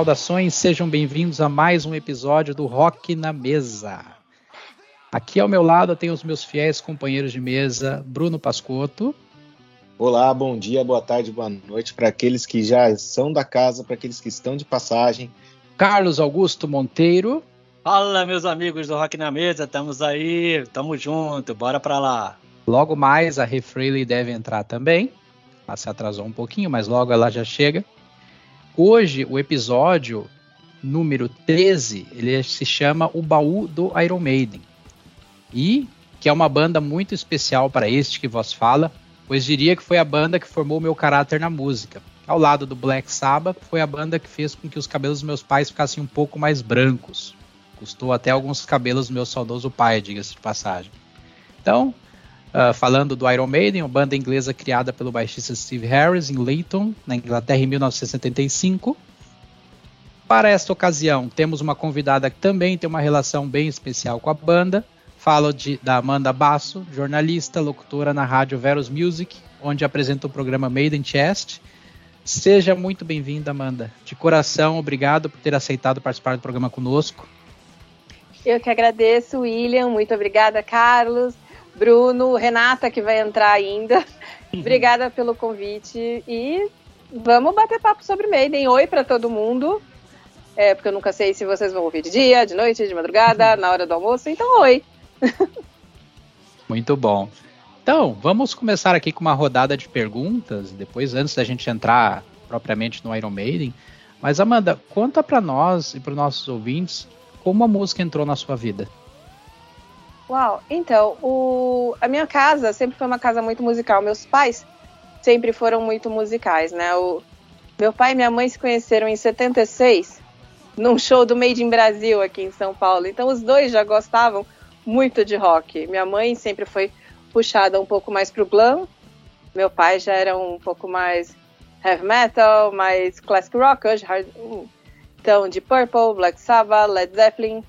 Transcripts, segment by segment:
Saudações, sejam bem-vindos a mais um episódio do Rock na Mesa. Aqui ao meu lado eu tenho os meus fiéis companheiros de mesa, Bruno Pascotto. Olá, bom dia, boa tarde, boa noite para aqueles que já são da casa, para aqueles que estão de passagem. Carlos Augusto Monteiro. Fala, meus amigos do Rock na Mesa, estamos aí, estamos junto, bora para lá. Logo mais a Refreely deve entrar também. Ela se atrasou um pouquinho, mas logo ela já chega. Hoje, o episódio número 13, ele se chama O Baú do Iron Maiden. E que é uma banda muito especial para este que vos fala, pois diria que foi a banda que formou meu caráter na música. Ao lado do Black Sabbath, foi a banda que fez com que os cabelos dos meus pais ficassem um pouco mais brancos. Custou até alguns cabelos do meu saudoso pai, diga-se de passagem. Então, Uh, falando do Iron Maiden, uma banda inglesa criada pelo baixista Steve Harris em Leighton, na Inglaterra, em 1975. Para esta ocasião, temos uma convidada que também tem uma relação bem especial com a banda. Falo de, da Amanda Basso, jornalista, locutora na rádio Veros Music, onde apresenta o programa Maiden Chest. Seja muito bem-vinda, Amanda. De coração, obrigado por ter aceitado participar do programa conosco. Eu que agradeço, William. Muito obrigada, Carlos. Bruno, Renata, que vai entrar ainda. Uhum. Obrigada pelo convite e vamos bater papo sobre Maiden. Oi para todo mundo. É, porque eu nunca sei se vocês vão ouvir de dia, de noite, de madrugada, uhum. na hora do almoço. Então, oi. Muito bom. Então, vamos começar aqui com uma rodada de perguntas, depois antes da gente entrar propriamente no Iron Maiden. Mas Amanda, conta para nós e para os nossos ouvintes como a música entrou na sua vida. Uau, então, o, a minha casa sempre foi uma casa muito musical. Meus pais sempre foram muito musicais, né? O, meu pai e minha mãe se conheceram em 76, num show do Made in Brasil aqui em São Paulo. Então, os dois já gostavam muito de rock. Minha mãe sempre foi puxada um pouco mais pro glam. Meu pai já era um pouco mais heavy metal, mais classic rock, hard... Hum. Então, de Purple, Black Sabbath, Led Zeppelin,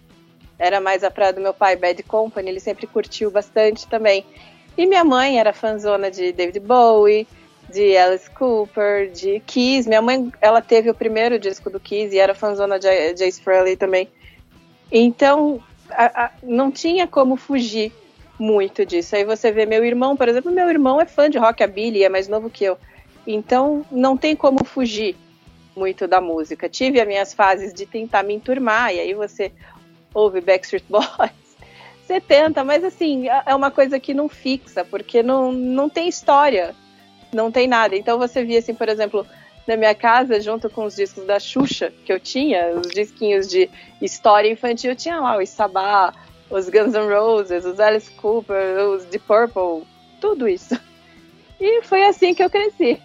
era mais a praia do meu pai, Bad Company, ele sempre curtiu bastante também. E minha mãe era fãzona de David Bowie, de Alice Cooper, de Kiss. Minha mãe, ela teve o primeiro disco do Kiss e era fãzona de Jace Frehley também. Então, a, a, não tinha como fugir muito disso. Aí você vê meu irmão, por exemplo, meu irmão é fã de rockabilly, é mais novo que eu. Então, não tem como fugir muito da música. Tive as minhas fases de tentar me enturmar, e aí você ouve Backstreet Boys. Você tenta, mas assim, é, é uma coisa que não fixa, porque não, não tem história, não tem nada. Então você via, assim, por exemplo, na minha casa, junto com os discos da Xuxa que eu tinha, os disquinhos de história infantil, eu tinha lá os Sabá, os Guns N' Roses, os Alice Cooper, os Deep Purple, tudo isso. E foi assim que eu cresci.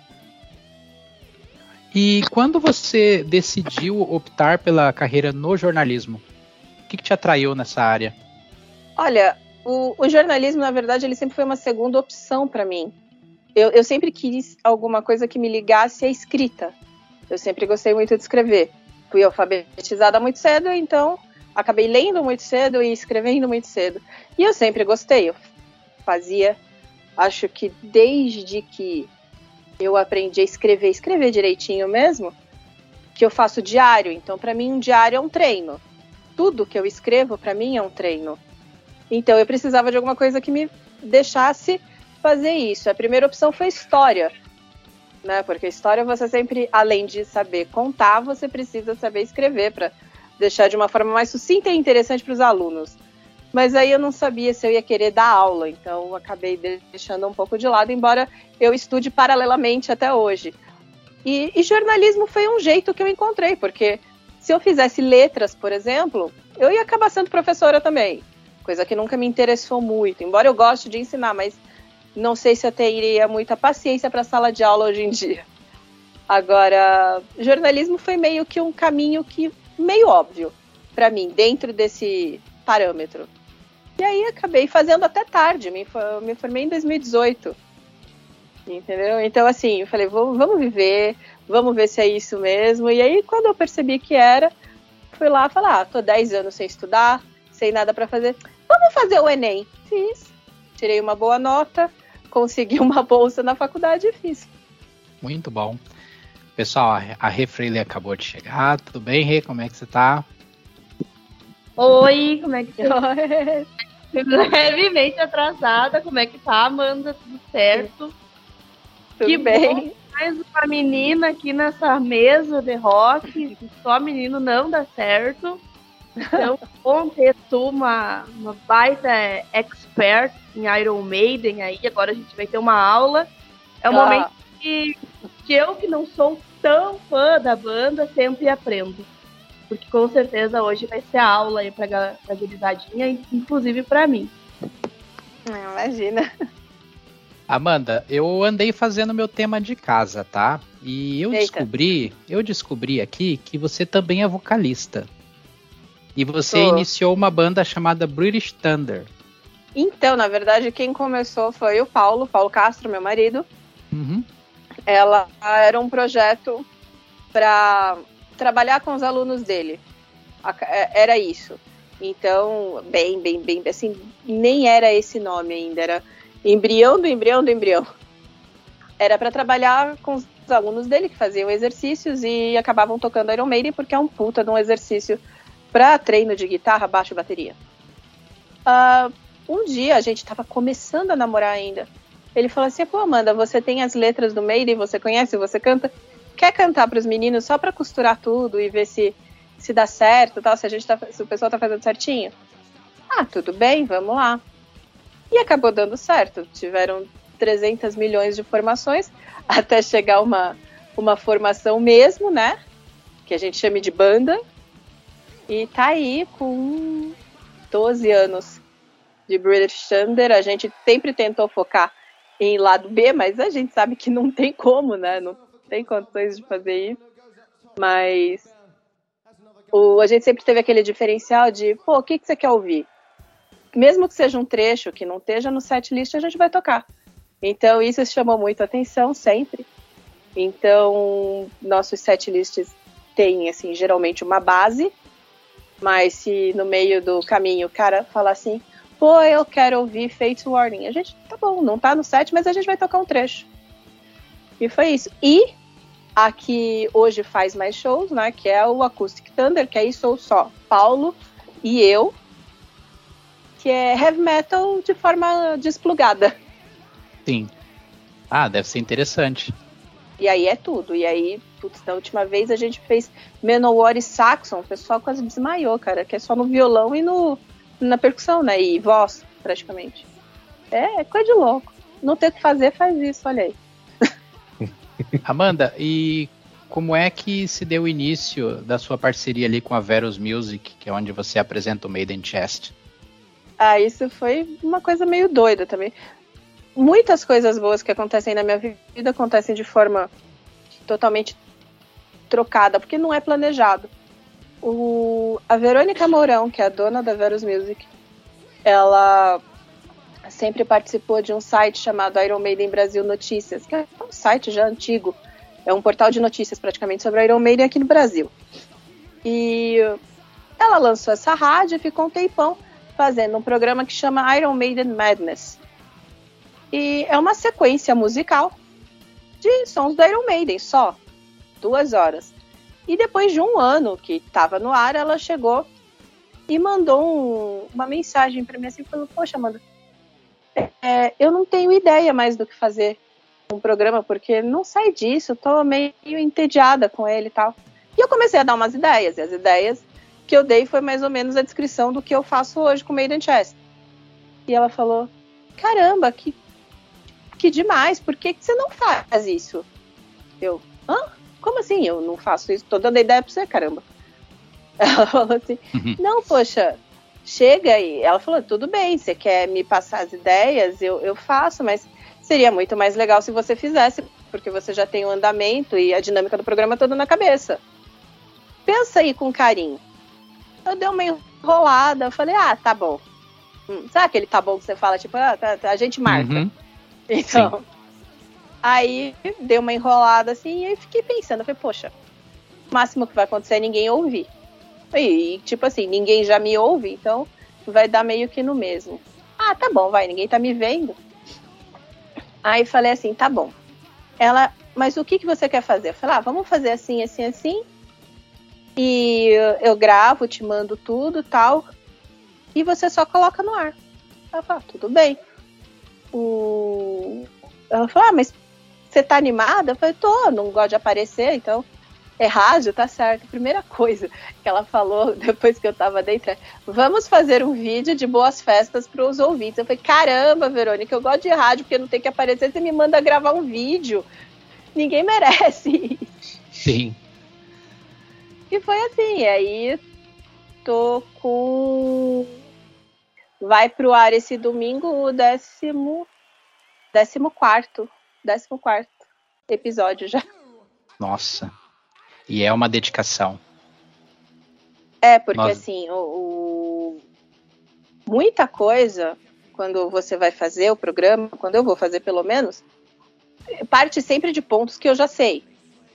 E quando você decidiu optar pela carreira no jornalismo? Que, que te atraiu nessa área? Olha, o, o, jornalismo, na verdade, ele sempre foi uma segunda opção para mim. Eu, eu, sempre quis alguma coisa que me ligasse à escrita. Eu sempre gostei muito de escrever. Fui alfabetizada muito cedo, então acabei lendo muito cedo e escrevendo muito cedo. E eu sempre gostei. Eu fazia, acho que desde que eu aprendi a escrever, escrever direitinho mesmo, que eu faço diário. Então, para mim, um diário é um treino tudo que eu escrevo para mim é um treino. Então eu precisava de alguma coisa que me deixasse fazer isso. A primeira opção foi história, né? Porque história você sempre, além de saber contar, você precisa saber escrever para deixar de uma forma mais sucinta e interessante para os alunos. Mas aí eu não sabia se eu ia querer dar aula, então acabei deixando um pouco de lado, embora eu estude paralelamente até hoje. E, e jornalismo foi um jeito que eu encontrei, porque se eu fizesse letras, por exemplo, eu ia acabar sendo professora também. Coisa que nunca me interessou muito. Embora eu goste de ensinar, mas não sei se eu teria muita paciência para sala de aula hoje em dia. Agora, jornalismo foi meio que um caminho que meio óbvio para mim dentro desse parâmetro. E aí acabei fazendo até tarde, me, me formei em 2018. Entendeu? Então, assim, eu falei, vamos viver, vamos ver se é isso mesmo. E aí, quando eu percebi que era, fui lá falar, ah, tô 10 anos sem estudar, sem nada para fazer, vamos fazer o Enem. Fiz, tirei uma boa nota, consegui uma bolsa na faculdade e fiz. Muito bom. Pessoal, a Rê Freire acabou de chegar. Tudo bem, Rê? Como é que você tá? Oi, como é que tá? Levemente atrasada. Como é que tá, Amanda? Tudo certo? Tudo que bem. Bom. Mais uma menina aqui nessa mesa de rock. Só menino não dá certo. Então, bom ter tu, uma, uma baita expert em Iron Maiden aí. Agora a gente vai ter uma aula. É um ah. momento que, que eu, que não sou tão fã da banda, sempre aprendo. Porque com certeza hoje vai ser aula aí pra, pra gurizadinha, inclusive para mim. Imagina. Amanda, eu andei fazendo meu tema de casa, tá? E eu Eita. descobri, eu descobri aqui que você também é vocalista. E você iniciou uma banda chamada British Thunder. Então, na verdade, quem começou foi o Paulo, Paulo Castro, meu marido. Uhum. Ela era um projeto para trabalhar com os alunos dele. É, era isso. Então, bem, bem, bem, assim, nem era esse nome ainda, era embrião do embrião do embrião. Era para trabalhar com os alunos dele que faziam exercícios e acabavam tocando Iron Maiden porque é um puta de um exercício para treino de guitarra, baixo e bateria. Uh, um dia a gente estava começando a namorar ainda. Ele falou assim: pô, Amanda, você tem as letras do Maiden, você conhece, você canta. Quer cantar para os meninos só para costurar tudo e ver se, se dá certo, tal, se, a gente tá, se o pessoal tá fazendo certinho? Ah, tudo bem, vamos lá. E acabou dando certo. Tiveram 300 milhões de formações até chegar uma, uma formação mesmo, né? Que a gente chama de banda. E tá aí com 12 anos de British Thunder. A gente sempre tentou focar em lado B, mas a gente sabe que não tem como, né? Não tem condições de fazer isso. Mas o, a gente sempre teve aquele diferencial de, pô, o que, que você quer ouvir? Mesmo que seja um trecho que não esteja no set list, a gente vai tocar. Então isso chamou muito atenção sempre. Então nossos set lists têm assim geralmente uma base, mas se no meio do caminho o cara falar assim, pô, eu quero ouvir Fate Warning. A gente, tá bom, não tá no set, mas a gente vai tocar um trecho. E foi isso. E a que hoje faz mais shows, né, que é o Acoustic Thunder, que aí sou só Paulo e eu, que é heavy metal de forma desplugada. Sim. Ah, deve ser interessante. E aí é tudo. E aí, putz, da última vez a gente fez Menowar e Saxon, o pessoal quase desmaiou, cara, que é só no violão e no, na percussão, né? E voz, praticamente. É, é coisa de louco. Não ter o que fazer, faz isso, olha aí. Amanda, e como é que se deu o início da sua parceria ali com a Verus Music, que é onde você apresenta o Maiden Chest? Ah, isso foi uma coisa meio doida também. Muitas coisas boas que acontecem na minha vida acontecem de forma totalmente trocada, porque não é planejado. O, a Verônica Mourão, que é a dona da Verus Music, ela sempre participou de um site chamado Iron Maiden Brasil Notícias, que é um site já antigo, é um portal de notícias praticamente sobre Iron Maiden aqui no Brasil. E ela lançou essa rádio ficou um tempão fazendo um programa que chama Iron Maiden Madness. E é uma sequência musical de sons do Iron Maiden, só. Duas horas. E depois de um ano que estava no ar, ela chegou e mandou um, uma mensagem para mim assim, falou, poxa, Amanda, é, eu não tenho ideia mais do que fazer um programa, porque não sai disso, tô meio entediada com ele e tal. E eu comecei a dar umas ideias, e as ideias que eu dei foi mais ou menos a descrição do que eu faço hoje com Maiden Chest. E ela falou, caramba, que, que demais, por que, que você não faz isso? Eu, hã? Como assim? Eu não faço isso? Tô dando ideia pra você, caramba. Ela falou assim: uhum. Não, poxa, chega aí. Ela falou: Tudo bem, você quer me passar as ideias? Eu, eu faço, mas seria muito mais legal se você fizesse, porque você já tem o andamento e a dinâmica do programa toda na cabeça. Pensa aí com carinho. Eu dei uma enrolada, eu falei: Ah, tá bom. Hum, sabe aquele tá bom que você fala, tipo, ah, tá, tá, a gente marca. Uhum. Então. Sim. Aí deu uma enrolada assim e aí fiquei pensando, falei, poxa, o máximo que vai acontecer é ninguém ouvir. E, tipo assim, ninguém já me ouve, então vai dar meio que no mesmo. Ah, tá bom, vai, ninguém tá me vendo. Aí falei assim, tá bom. ela, mas o que, que você quer fazer? Eu falei, ah, vamos fazer assim, assim, assim. E eu gravo, te mando tudo tal. E você só coloca no ar. Ela falou, ah, tudo bem. O... Ela falou, ah, mas você tá animada? Eu falei, tô, não gosto de aparecer, então é rádio, tá certo. Primeira coisa que ela falou depois que eu tava dentro é: vamos fazer um vídeo de boas festas para os ouvintes. Eu falei: caramba, Verônica, eu gosto de rádio porque não tem que aparecer, você me manda gravar um vídeo. Ninguém merece. Sim. E foi assim. E aí tô com. Vai pro ar esse domingo o décimo. Décimo quarto. Décimo quarto episódio já. Nossa. E é uma dedicação. É, porque Nós... assim, o, o, muita coisa, quando você vai fazer o programa, quando eu vou fazer pelo menos, parte sempre de pontos que eu já sei.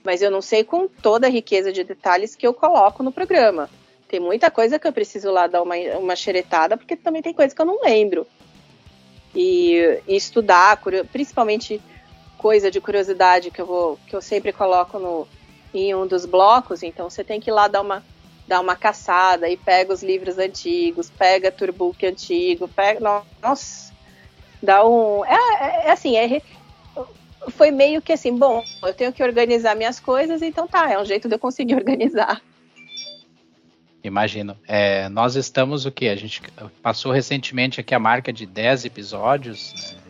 Mas eu não sei com toda a riqueza de detalhes que eu coloco no programa. Tem muita coisa que eu preciso lá dar uma, uma xeretada, porque também tem coisa que eu não lembro. E, e estudar, principalmente coisa de curiosidade que eu vou, que eu sempre coloco no, em um dos blocos, então você tem que ir lá dar uma, dar uma caçada e pega os livros antigos, pega Turbook antigo, pega. Nossa, dá um. É, é, é assim, é, foi meio que assim, bom, eu tenho que organizar minhas coisas, então tá, é um jeito de eu conseguir organizar. Imagino. É, nós estamos o que? A gente passou recentemente aqui a marca de 10 episódios. Né?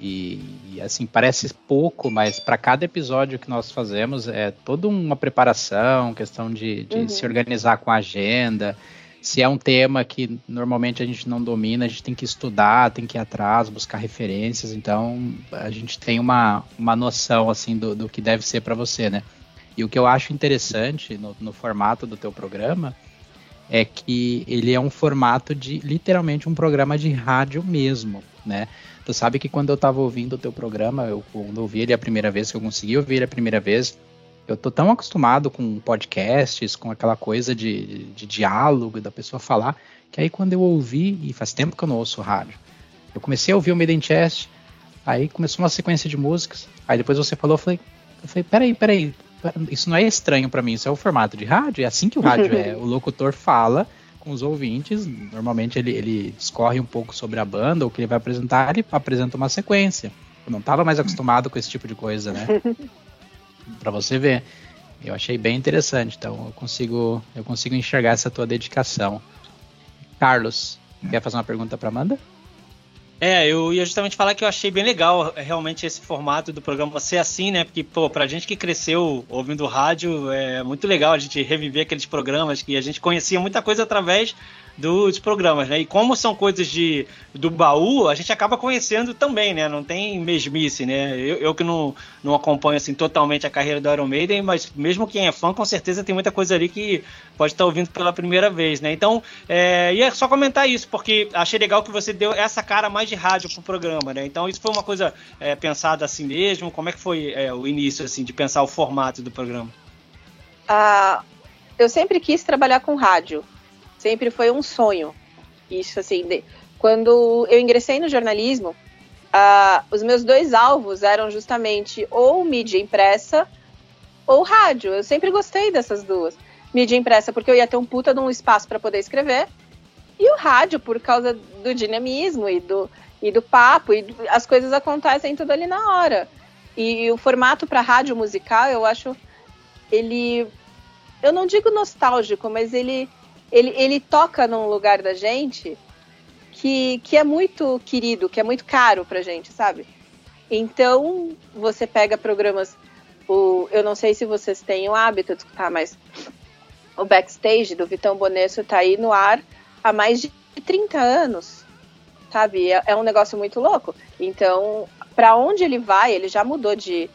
E, e, assim, parece pouco, mas para cada episódio que nós fazemos é toda uma preparação, questão de, de uhum. se organizar com a agenda. Se é um tema que normalmente a gente não domina, a gente tem que estudar, tem que ir atrás, buscar referências. Então a gente tem uma, uma noção assim do, do que deve ser para você, né? E o que eu acho interessante no, no formato do teu programa é que ele é um formato de literalmente um programa de rádio mesmo, né? Tu sabe que quando eu tava ouvindo o teu programa, eu quando ouvi ele a primeira vez, que eu consegui ouvir ele a primeira vez, eu tô tão acostumado com podcasts, com aquela coisa de, de diálogo, da pessoa falar, que aí quando eu ouvi, e faz tempo que eu não ouço rádio, eu comecei a ouvir o Maiden Chest, aí começou uma sequência de músicas, aí depois você falou, eu falei, eu falei, peraí, peraí, isso não é estranho para mim, isso é o formato de rádio, é assim que o rádio é, o locutor fala, com os ouvintes. Normalmente ele, ele discorre um pouco sobre a banda, o que ele vai apresentar, ele apresenta uma sequência. Eu não estava mais acostumado com esse tipo de coisa, né? para você ver. Eu achei bem interessante, então eu consigo, eu consigo enxergar essa tua dedicação. Carlos, quer fazer uma pergunta para Amanda? É, eu ia justamente falar que eu achei bem legal é, realmente esse formato do programa ser assim, né? Porque, pô, pra gente que cresceu ouvindo rádio, é muito legal a gente reviver aqueles programas que a gente conhecia muita coisa através dos programas, né? E como são coisas de, do baú, a gente acaba conhecendo também, né? Não tem mesmice, né? Eu, eu que não, não acompanho assim totalmente a carreira do Iron Maiden, mas mesmo quem é fã, com certeza tem muita coisa ali que pode estar ouvindo pela primeira vez, né? Então, é, ia só comentar isso, porque achei legal que você deu essa cara mais de rádio pro programa, né? Então, isso foi uma coisa é, pensada assim mesmo? Como é que foi é, o início, assim, de pensar o formato do programa? Ah, eu sempre quis trabalhar com rádio sempre foi um sonho. Isso, assim, de, quando eu ingressei no jornalismo, uh, os meus dois alvos eram justamente ou mídia impressa ou rádio. Eu sempre gostei dessas duas. Mídia impressa porque eu ia ter um puta de um espaço para poder escrever, e o rádio por causa do dinamismo e do, e do papo, e as coisas acontecem tudo ali na hora. E, e o formato para rádio musical, eu acho ele eu não digo nostálgico, mas ele ele, ele toca num lugar da gente que, que é muito querido, que é muito caro pra gente, sabe? Então, você pega programas. O, eu não sei se vocês têm o hábito de escutar, mas o backstage do Vitão Bonesso tá aí no ar há mais de 30 anos, sabe? É, é um negócio muito louco. Então, para onde ele vai, ele já mudou de,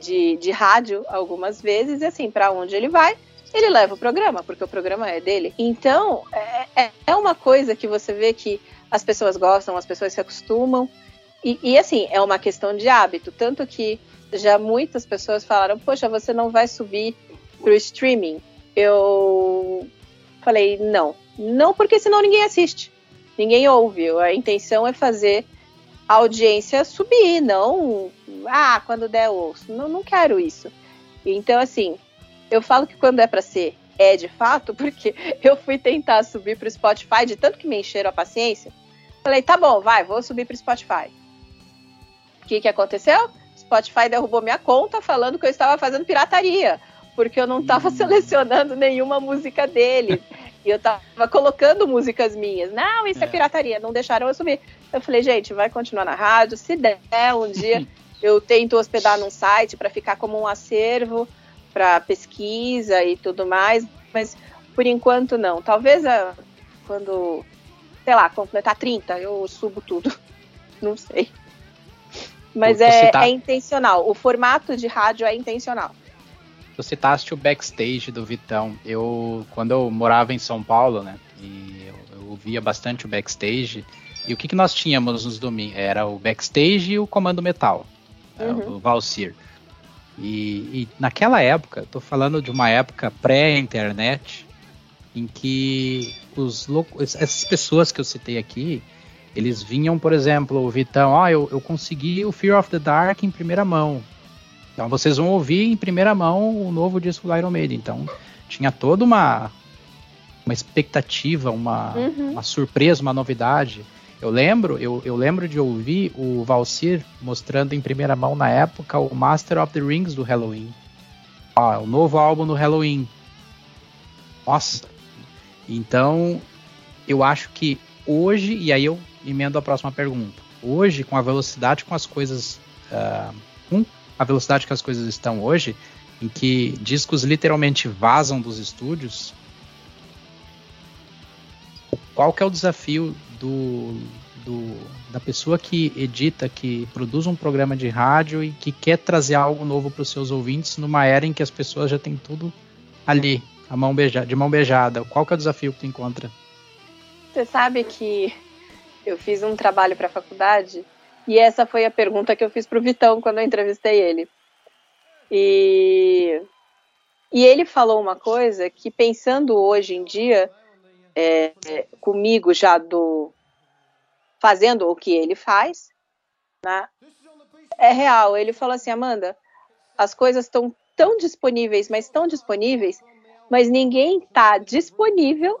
de, de rádio algumas vezes, e assim, para onde ele vai, ele leva o programa, porque o programa é dele. Então, é, é, é uma coisa que você vê que as pessoas gostam, as pessoas se acostumam. E, e, assim, é uma questão de hábito. Tanto que já muitas pessoas falaram: Poxa, você não vai subir pro streaming. Eu falei: Não. Não, porque senão ninguém assiste. Ninguém ouve. A intenção é fazer a audiência subir, não. Ah, quando der ouço. Não, não quero isso. Então, assim, eu falo que quando é para ser, é de fato, porque eu fui tentar subir pro Spotify, de tanto que me encheram a paciência. Falei, tá bom, vai, vou subir pro Spotify. O que, que aconteceu? Spotify derrubou minha conta falando que eu estava fazendo pirataria, porque eu não estava hum. selecionando nenhuma música dele. e eu estava colocando músicas minhas. Não, isso é. é pirataria, não deixaram eu subir. Eu falei, gente, vai continuar na rádio. Se der um dia, eu tento hospedar num site para ficar como um acervo para pesquisa e tudo mais, mas por enquanto não. Talvez a, ah, quando, sei lá, completar 30, eu subo tudo. Não sei. Mas é, é intencional. O formato de rádio é intencional. Tu citaste o backstage do Vitão. Eu, quando eu morava em São Paulo, né? E eu, eu ouvia bastante o backstage. E o que, que nós tínhamos nos domingos? Era o backstage e o comando metal. Uhum. O Valsir. E, e, naquela época, estou falando de uma época pré-internet, em que os essas pessoas que eu citei aqui, eles vinham, por exemplo, o Vitão, ó, oh, eu, eu consegui o Fear of the Dark em primeira mão. Então vocês vão ouvir em primeira mão o novo disco do Iron Maiden. Então tinha toda uma, uma expectativa, uma, uhum. uma surpresa, uma novidade. Eu lembro, eu, eu lembro de ouvir o Valsir mostrando em primeira mão na época o Master of the Rings do Halloween. Ó, o novo álbum do Halloween. Nossa. Então, eu acho que hoje, e aí eu emendo a próxima pergunta. Hoje, com a velocidade com as coisas. Uh, a velocidade que as coisas estão hoje, em que discos literalmente vazam dos estúdios, qual que é o desafio do, do, da pessoa que edita, que produz um programa de rádio e que quer trazer algo novo para os seus ouvintes numa era em que as pessoas já têm tudo ali, a mão beija, de mão beijada. Qual que é o desafio que tu encontra? Você sabe que eu fiz um trabalho para a faculdade e essa foi a pergunta que eu fiz para o Vitão quando eu entrevistei ele. E, e ele falou uma coisa que, pensando hoje em dia, é, comigo já do fazendo o que ele faz, né? É real. Ele falou assim, Amanda, as coisas estão tão disponíveis, mas tão disponíveis, mas ninguém está disponível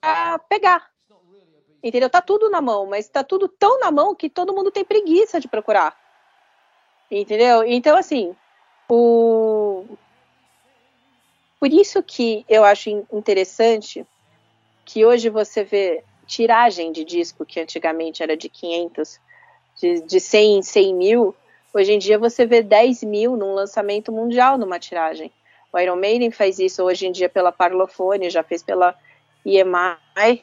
para pegar. Entendeu? Tá tudo na mão, mas tá tudo tão na mão que todo mundo tem preguiça de procurar. Entendeu? Então, assim, o... por isso que eu acho interessante que hoje você vê tiragem de disco, que antigamente era de 500, de, de 100 em 100 mil, hoje em dia você vê 10 mil num lançamento mundial numa tiragem. O Iron Maiden faz isso hoje em dia pela Parlophone, já fez pela EMI,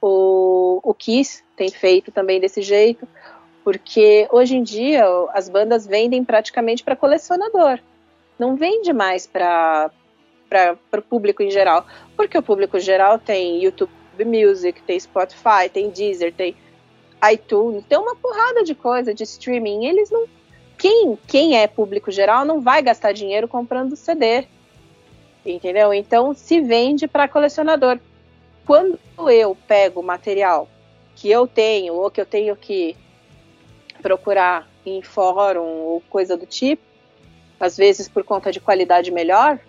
o, o Kiss tem feito também desse jeito, porque hoje em dia as bandas vendem praticamente para colecionador, não vende mais para para o público em geral. Porque o público geral tem YouTube Music, tem Spotify, tem Deezer, tem iTunes, tem uma porrada de coisa de streaming. Eles não. Quem, quem é público geral não vai gastar dinheiro comprando CD. Entendeu? Então se vende para colecionador. Quando eu pego material que eu tenho, ou que eu tenho que procurar em fórum ou coisa do tipo, às vezes por conta de qualidade melhor,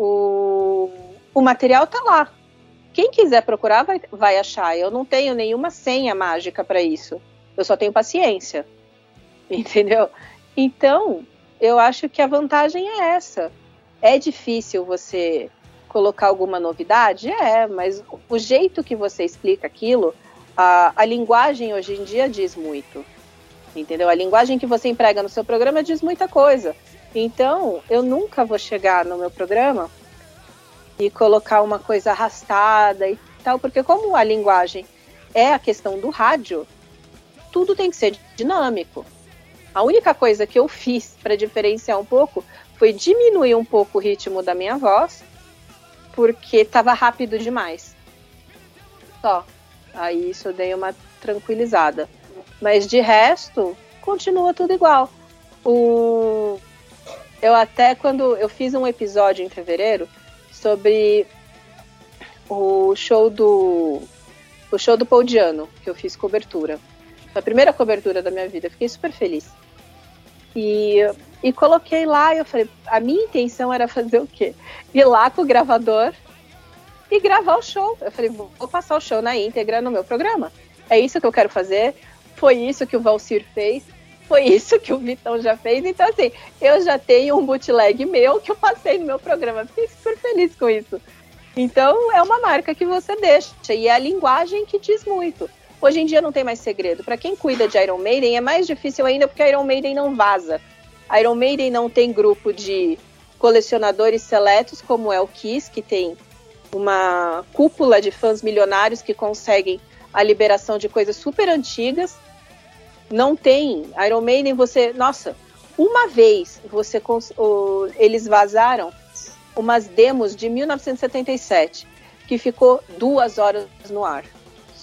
o, o material tá lá. Quem quiser procurar vai, vai achar. Eu não tenho nenhuma senha mágica para isso. Eu só tenho paciência. Entendeu? Então, eu acho que a vantagem é essa. É difícil você colocar alguma novidade? É, mas o jeito que você explica aquilo, a, a linguagem hoje em dia diz muito. Entendeu? A linguagem que você emprega no seu programa diz muita coisa. Então, eu nunca vou chegar no meu programa e colocar uma coisa arrastada e tal, porque como a linguagem é a questão do rádio, tudo tem que ser dinâmico. A única coisa que eu fiz para diferenciar um pouco foi diminuir um pouco o ritmo da minha voz, porque estava rápido demais. Só. Aí isso eu dei uma tranquilizada. Mas de resto, continua tudo igual. O eu até quando eu fiz um episódio em fevereiro sobre o show do o show do Paul que eu fiz cobertura. Foi a primeira cobertura da minha vida. Fiquei super feliz. E, e coloquei lá, eu falei, a minha intenção era fazer o quê? Ir lá com o gravador e gravar o show. Eu falei, vou, vou passar o show na íntegra no meu programa. É isso que eu quero fazer. Foi isso que o Valcir fez. Foi isso que o Vitão já fez. Então, assim, eu já tenho um bootleg meu que eu passei no meu programa. Fiquei super feliz com isso. Então, é uma marca que você deixa. E é a linguagem que diz muito. Hoje em dia não tem mais segredo. Para quem cuida de Iron Maiden é mais difícil ainda porque Iron Maiden não vaza. Iron Maiden não tem grupo de colecionadores seletos como é o Kiss, que tem uma cúpula de fãs milionários que conseguem a liberação de coisas super antigas. Não tem Iron Maiden, você, nossa, uma vez você eles vazaram umas demos de 1977 que ficou duas horas no ar.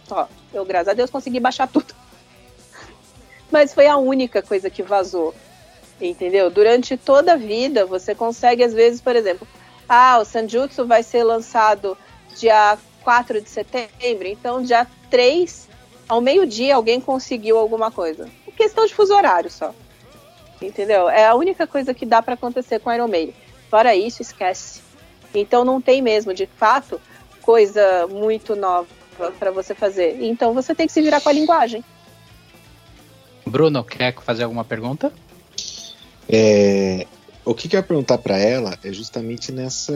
Só. Eu, graças a Deus, consegui baixar tudo. Mas foi a única coisa que vazou. Entendeu? Durante toda a vida, você consegue, às vezes, por exemplo, ah, o Sanjutsu vai ser lançado dia 4 de setembro, então dia 3, ao meio-dia, alguém conseguiu alguma coisa. É questão de fuso horário só. Entendeu? É a única coisa que dá para acontecer com Iron Maiden. Fora isso, esquece. Então não tem mesmo, de fato, coisa muito nova para você fazer. Então você tem que se virar com a linguagem. Bruno, quer fazer alguma pergunta? É, o que, que eu ia perguntar para ela é justamente nessa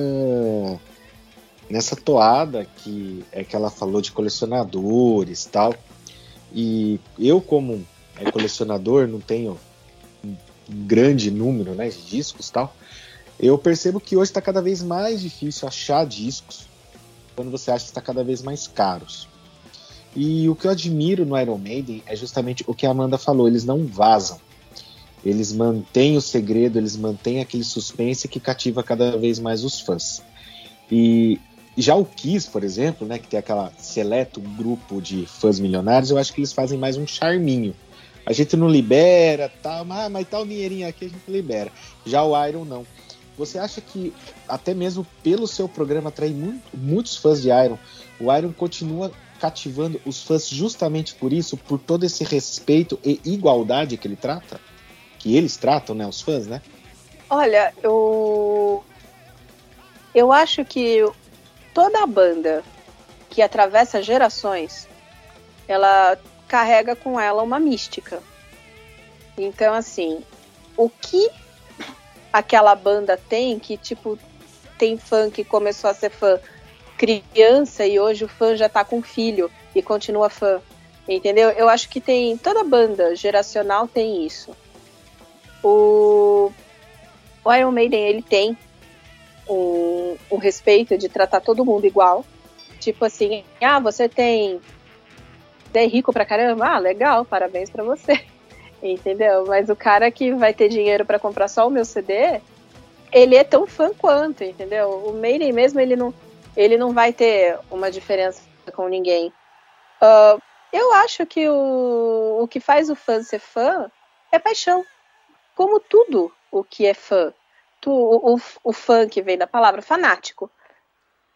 nessa toada que é que ela falou de colecionadores tal. E eu como é, colecionador não tenho um grande número né, de discos tal. Eu percebo que hoje está cada vez mais difícil achar discos quando você acha que está cada vez mais caros. E o que eu admiro no Iron Maiden é justamente o que a Amanda falou: eles não vazam. Eles mantêm o segredo, eles mantêm aquele suspense que cativa cada vez mais os fãs. E já o Kiss, por exemplo, né, que tem aquela seleto grupo de fãs milionários, eu acho que eles fazem mais um charminho. A gente não libera, tal, mas, mas tá o dinheirinho aqui a gente libera. Já o Iron não. Você acha que, até mesmo pelo seu programa atrair muito, muitos fãs de Iron, o Iron continua cativando os fãs justamente por isso, por todo esse respeito e igualdade que ele trata? Que eles tratam, né, os fãs, né? Olha, eu eu acho que toda a banda que atravessa gerações, ela carrega com ela uma mística. Então, assim, o que aquela banda tem, que tipo, tem fã que começou a ser fã criança e hoje o fã já tá com filho e continua fã. Entendeu? Eu acho que tem. Toda banda geracional tem isso. O, o Iron Maiden, ele tem um, respeito de tratar todo mundo igual. Tipo assim, ah, você tem. É rico pra caramba? Ah, legal, parabéns pra você. Entendeu? Mas o cara que vai ter dinheiro para comprar só o meu CD, ele é tão fã quanto, entendeu? O Maiden mesmo, ele não, ele não vai ter uma diferença com ninguém. Uh, eu acho que o, o que faz o fã ser fã é paixão. Como tudo o que é fã. O, o, que vem da palavra fanático.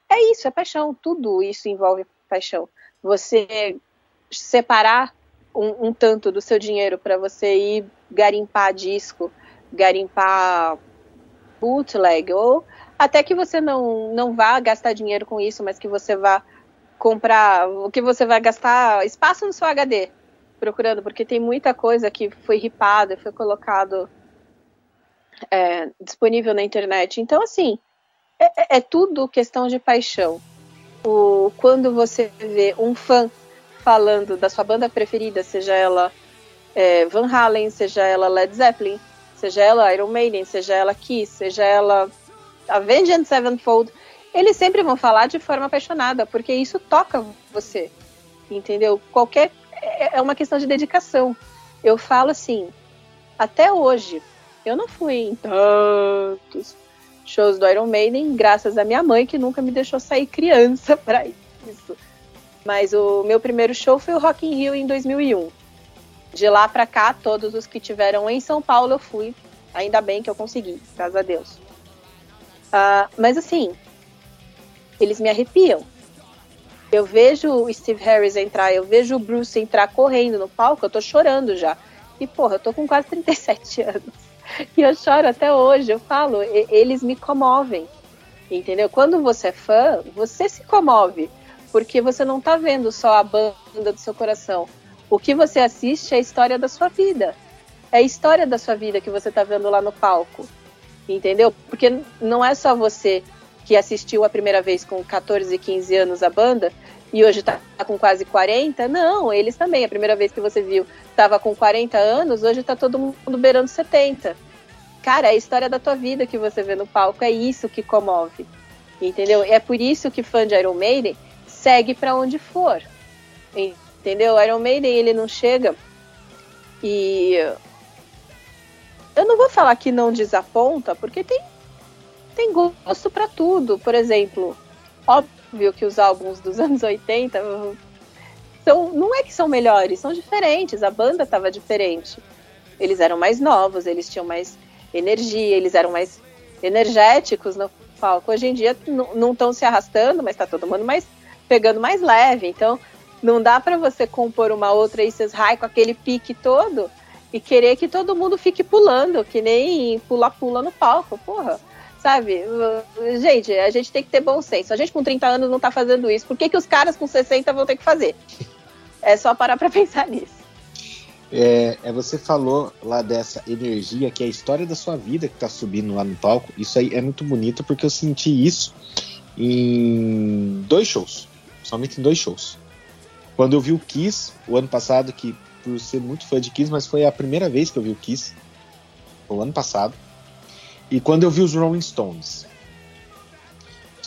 É isso, é paixão. Tudo isso envolve paixão. Você separar um, um tanto do seu dinheiro para você ir garimpar disco, garimpar bootleg, ou até que você não, não vá gastar dinheiro com isso, mas que você vá comprar, o que você vai gastar espaço no seu HD procurando, porque tem muita coisa que foi ripada, foi colocado é, disponível na internet. Então, assim, é, é, é tudo questão de paixão. O, quando você vê um fã falando da sua banda preferida, seja ela é, Van Halen, seja ela Led Zeppelin, seja ela Iron Maiden, seja ela Kiss, seja ela Avenged Sevenfold, eles sempre vão falar de forma apaixonada, porque isso toca você, entendeu? Qualquer é, é uma questão de dedicação. Eu falo assim, até hoje, eu não fui em tantos shows do Iron Maiden, graças à minha mãe que nunca me deixou sair criança para isso. Mas o meu primeiro show foi o Rock in Rio em 2001. De lá para cá, todos os que tiveram em São Paulo eu fui. Ainda bem que eu consegui, graças a Deus. Uh, mas assim, eles me arrepiam. Eu vejo o Steve Harris entrar, eu vejo o Bruce entrar correndo no palco, eu tô chorando já. E, porra, eu tô com quase 37 anos. E eu choro até hoje, eu falo, eles me comovem. Entendeu? Quando você é fã, você se comove. Porque você não tá vendo só a banda do seu coração. O que você assiste é a história da sua vida. É a história da sua vida que você tá vendo lá no palco. Entendeu? Porque não é só você que assistiu a primeira vez com 14, 15 anos a banda e hoje está com quase 40. Não, eles também. A primeira vez que você viu estava com 40 anos, hoje está todo mundo beirando 70. Cara, é a história da tua vida que você vê no palco, é isso que comove. Entendeu? É por isso que fã de Iron Maiden segue para onde for. Entendeu? Iron Maiden ele não chega e eu não vou falar que não desaponta, porque tem, tem gosto para tudo. Por exemplo, óbvio que os álbuns dos anos 80 são, não é que são melhores, são diferentes. A banda estava diferente. Eles eram mais novos, eles tinham mais energia, eles eram mais energéticos no palco. Hoje em dia não estão se arrastando, mas está todo mundo mais pegando mais leve. Então não dá para você compor uma outra Aces High com aquele pique todo e querer que todo mundo fique pulando, que nem pula-pula no palco, porra. Sabe? Gente, a gente tem que ter bom senso. A gente com 30 anos não tá fazendo isso. Por que, que os caras com 60 vão ter que fazer? É só parar pra pensar nisso. É, é, você falou lá dessa energia que é a história da sua vida que tá subindo lá no palco. Isso aí é muito bonito porque eu senti isso em dois shows. Somente em dois shows. Quando eu vi o Kiss, o ano passado, que por ser muito fã de Kiss, mas foi a primeira vez que eu vi o Kiss, o ano passado. E quando eu vi os Rolling Stones.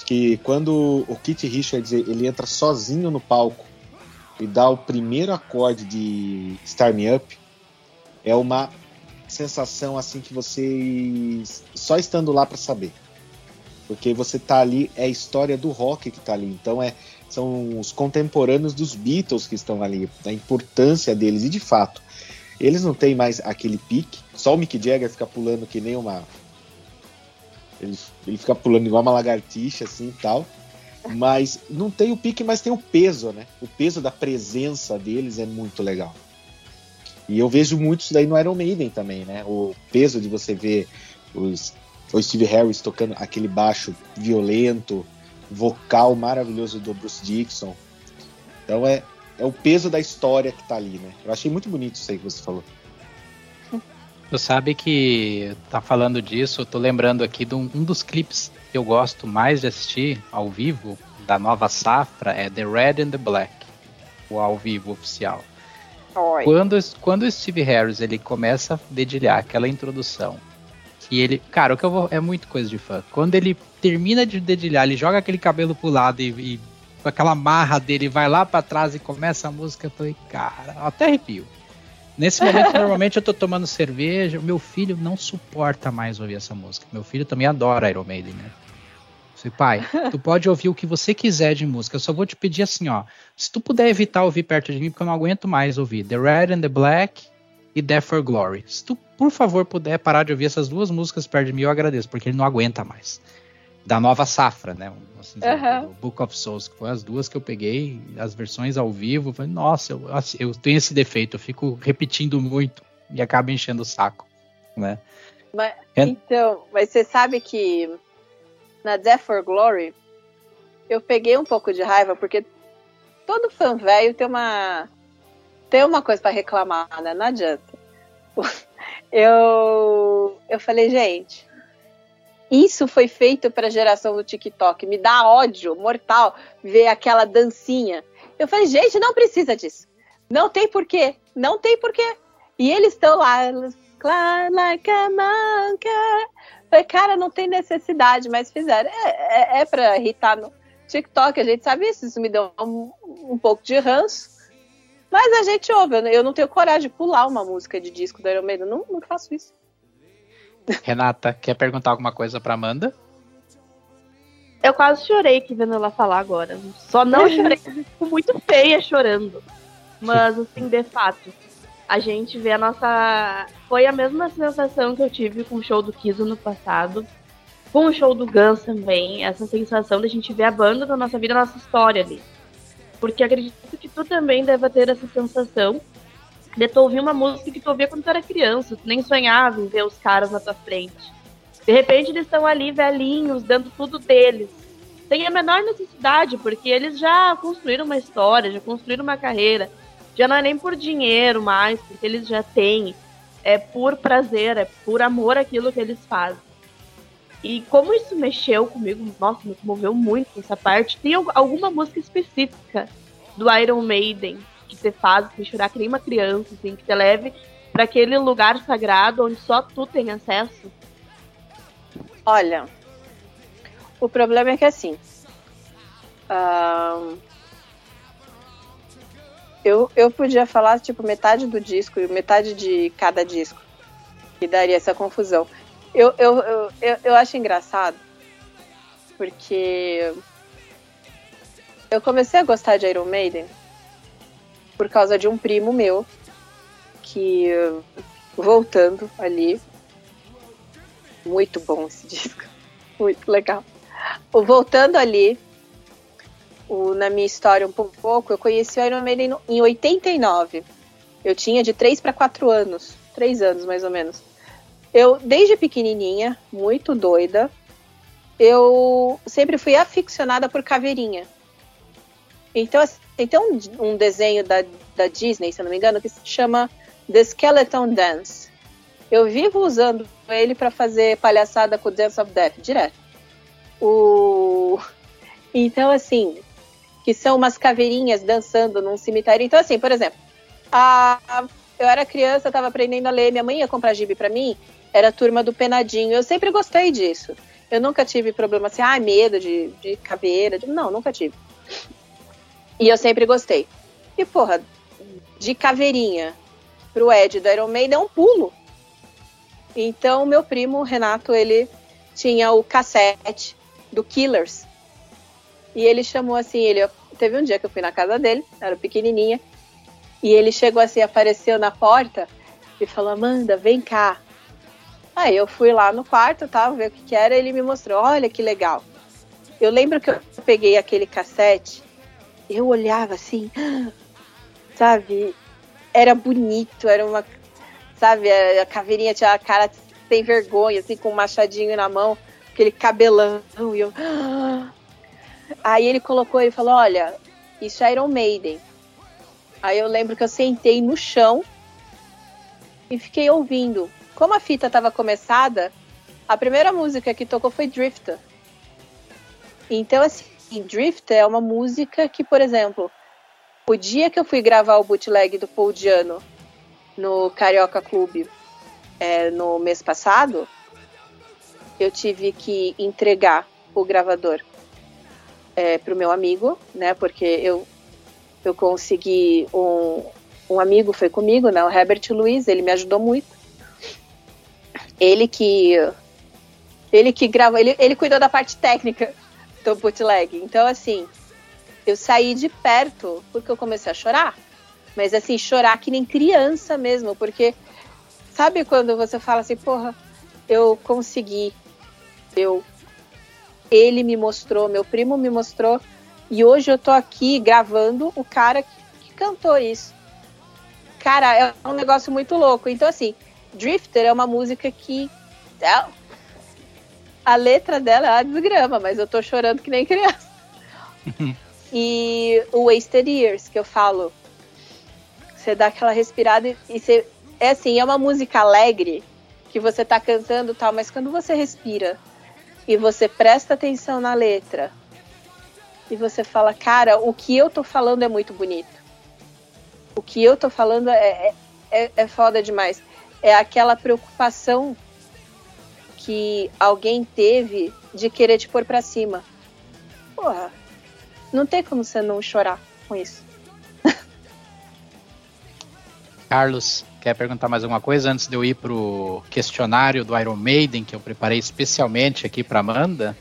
Que quando o Keith Richards ele entra sozinho no palco e dá o primeiro acorde de Start Me Up, é uma sensação assim que você só estando lá para saber. Porque você tá ali, é a história do rock que tá ali. Então é são os contemporâneos dos Beatles que estão ali, a importância deles, e de fato, eles não têm mais aquele pique, só o Mick Jagger fica pulando que nem uma. Ele, ele fica pulando igual uma lagartixa, assim e tal. Mas não tem o pique, mas tem o peso, né? O peso da presença deles é muito legal. E eu vejo muito isso daí no Iron Maiden também, né? O peso de você ver os, o Steve Harris tocando aquele baixo violento, vocal maravilhoso do Bruce Dixon. Então é, é o peso da história que tá ali, né? Eu achei muito bonito isso aí que você falou. Tu sabe que tá falando disso, eu tô lembrando aqui de um, um dos clipes que eu gosto mais de assistir ao vivo da nova safra é The Red and the Black, o ao vivo oficial. Oi. Quando, quando o Steve Harris ele começa a dedilhar aquela introdução e ele, cara, o que eu vou. É muito coisa de fã. Quando ele termina de dedilhar, ele joga aquele cabelo pro lado e, e com aquela marra dele, vai lá para trás e começa a música. Eu falei, cara, até arrepio. Nesse momento, normalmente eu tô tomando cerveja. Meu filho não suporta mais ouvir essa música. Meu filho também adora Iron Maiden, né? Eu falei, pai, tu pode ouvir o que você quiser de música. Eu só vou te pedir assim, ó. Se tu puder evitar ouvir perto de mim, porque eu não aguento mais ouvir The Red and the Black e Death for Glory. Se tu, por favor, puder parar de ouvir essas duas músicas perto de mim, eu agradeço, porque ele não aguenta mais. Da nova safra, né? Assim, uhum. Book of Souls, que foi as duas que eu peguei, as versões ao vivo. Falei, nossa, eu, assim, eu tenho esse defeito, eu fico repetindo muito e acaba enchendo o saco, né? Mas, é... Então, mas você sabe que na Death for Glory eu peguei um pouco de raiva, porque todo fã velho tem uma tem uma coisa para reclamar, né? Não adianta. Eu, eu falei, gente, isso foi feito para a geração do TikTok. Me dá ódio mortal ver aquela dancinha. Eu falei, gente, não precisa disso. Não tem porquê. Não tem porquê. E eles estão lá, like a monkey. Falei, cara, não tem necessidade, mas fizeram. É, é, é para irritar no TikTok, a gente sabe isso. Isso me deu um, um pouco de ranço. Mas a gente ouve, eu não tenho coragem de pular uma música de disco do Iron Maiden, não, não faço isso. Renata, quer perguntar alguma coisa pra Amanda? Eu quase chorei aqui vendo ela falar agora. Só não chorei, fico muito feia chorando. Mas, assim, de fato, a gente vê a nossa. Foi a mesma sensação que eu tive com o show do Kiso no passado. Com o show do Guns também. Essa sensação da gente ver a banda da nossa vida, a nossa história ali. Porque acredito que tu também deve ter essa sensação de tu ouvir uma música que tu ouvia quando tu era criança, tu nem sonhava em ver os caras na tua frente. De repente eles estão ali velhinhos, dando tudo deles. Tem a menor necessidade, porque eles já construíram uma história, já construíram uma carreira. Já não é nem por dinheiro mais, porque eles já têm. É por prazer, é por amor aquilo que eles fazem. E como isso mexeu comigo, nossa, me comoveu muito essa parte. Tem alguma música específica do Iron Maiden que você faz me chorar que nem uma criança, assim, que te leve para aquele lugar sagrado onde só tu tem acesso? Olha, o problema é que assim. Eu, eu podia falar, tipo, metade do disco e metade de cada disco. Que daria essa confusão. Eu, eu, eu, eu, eu acho engraçado, porque eu comecei a gostar de Iron Maiden por causa de um primo meu, que voltando ali, muito bom esse disco, muito legal. Voltando ali, o, na minha história um pouco, eu conheci o Iron Maiden em 89. Eu tinha de 3 para 4 anos, 3 anos mais ou menos. Eu, desde pequenininha, muito doida, eu sempre fui aficionada por caveirinha. Então, assim, tem um, um desenho da, da Disney, se eu não me engano, que se chama The Skeleton Dance. Eu vivo usando ele para fazer palhaçada com Dance of Death, direto. O... Então, assim, que são umas caveirinhas dançando num cemitério. Então, assim, por exemplo, a... eu era criança, estava aprendendo a ler, minha mãe ia comprar gibi para mim, era a turma do Penadinho. Eu sempre gostei disso. Eu nunca tive problema assim, ah, medo de, de caveira. Não, nunca tive. E eu sempre gostei. E, porra, de caveirinha pro Ed do Iron Maiden é um pulo. Então, meu primo, Renato, ele tinha o cassete do Killers. E ele chamou assim, ele teve um dia que eu fui na casa dele, era pequenininha, e ele chegou assim, apareceu na porta e falou: "Amanda, vem cá". Aí eu fui lá no quarto, tá, ver o que, que era, ele me mostrou: "Olha que legal". Eu lembro que eu peguei aquele cassete, eu olhava assim, sabe? Era bonito, era uma, sabe? A caveirinha tinha a cara sem vergonha, assim, com um machadinho na mão, aquele cabelão, e eu. Aí ele colocou, ele falou: Olha, isso é Iron Maiden. Aí eu lembro que eu sentei no chão e fiquei ouvindo. Como a fita estava começada, a primeira música que tocou foi Drifter. Então, assim, Drifter é uma música que, por exemplo, o dia que eu fui gravar o bootleg do Paul no Carioca Clube é, no mês passado, eu tive que entregar o gravador é, para o meu amigo, né? Porque eu, eu consegui um, um amigo foi comigo, né? O Herbert Luiz, ele me ajudou muito. Ele que ele que gravou, ele, ele cuidou da parte técnica do bootleg. Então, assim, eu saí de perto porque eu comecei a chorar. Mas, assim, chorar que nem criança mesmo, porque sabe quando você fala assim, porra, eu consegui, eu. Ele me mostrou, meu primo me mostrou, e hoje eu tô aqui gravando o cara que, que cantou isso. Cara, é um negócio muito louco. Então, assim, Drifter é uma música que é, a letra dela é uma desgrama, mas eu tô chorando que nem criança. e o Wasted Years, que eu falo. Você dá aquela respirada e, e você. É assim, é uma música alegre que você tá cantando tal, mas quando você respira e você presta atenção na letra e você fala, cara, o que eu tô falando é muito bonito. O que eu tô falando é, é, é, é foda demais. É aquela preocupação que alguém teve de querer te pôr pra cima. Porra, não tem como você não chorar com isso. Carlos, quer perguntar mais alguma coisa antes de eu ir pro questionário do Iron Maiden que eu preparei especialmente aqui para Amanda?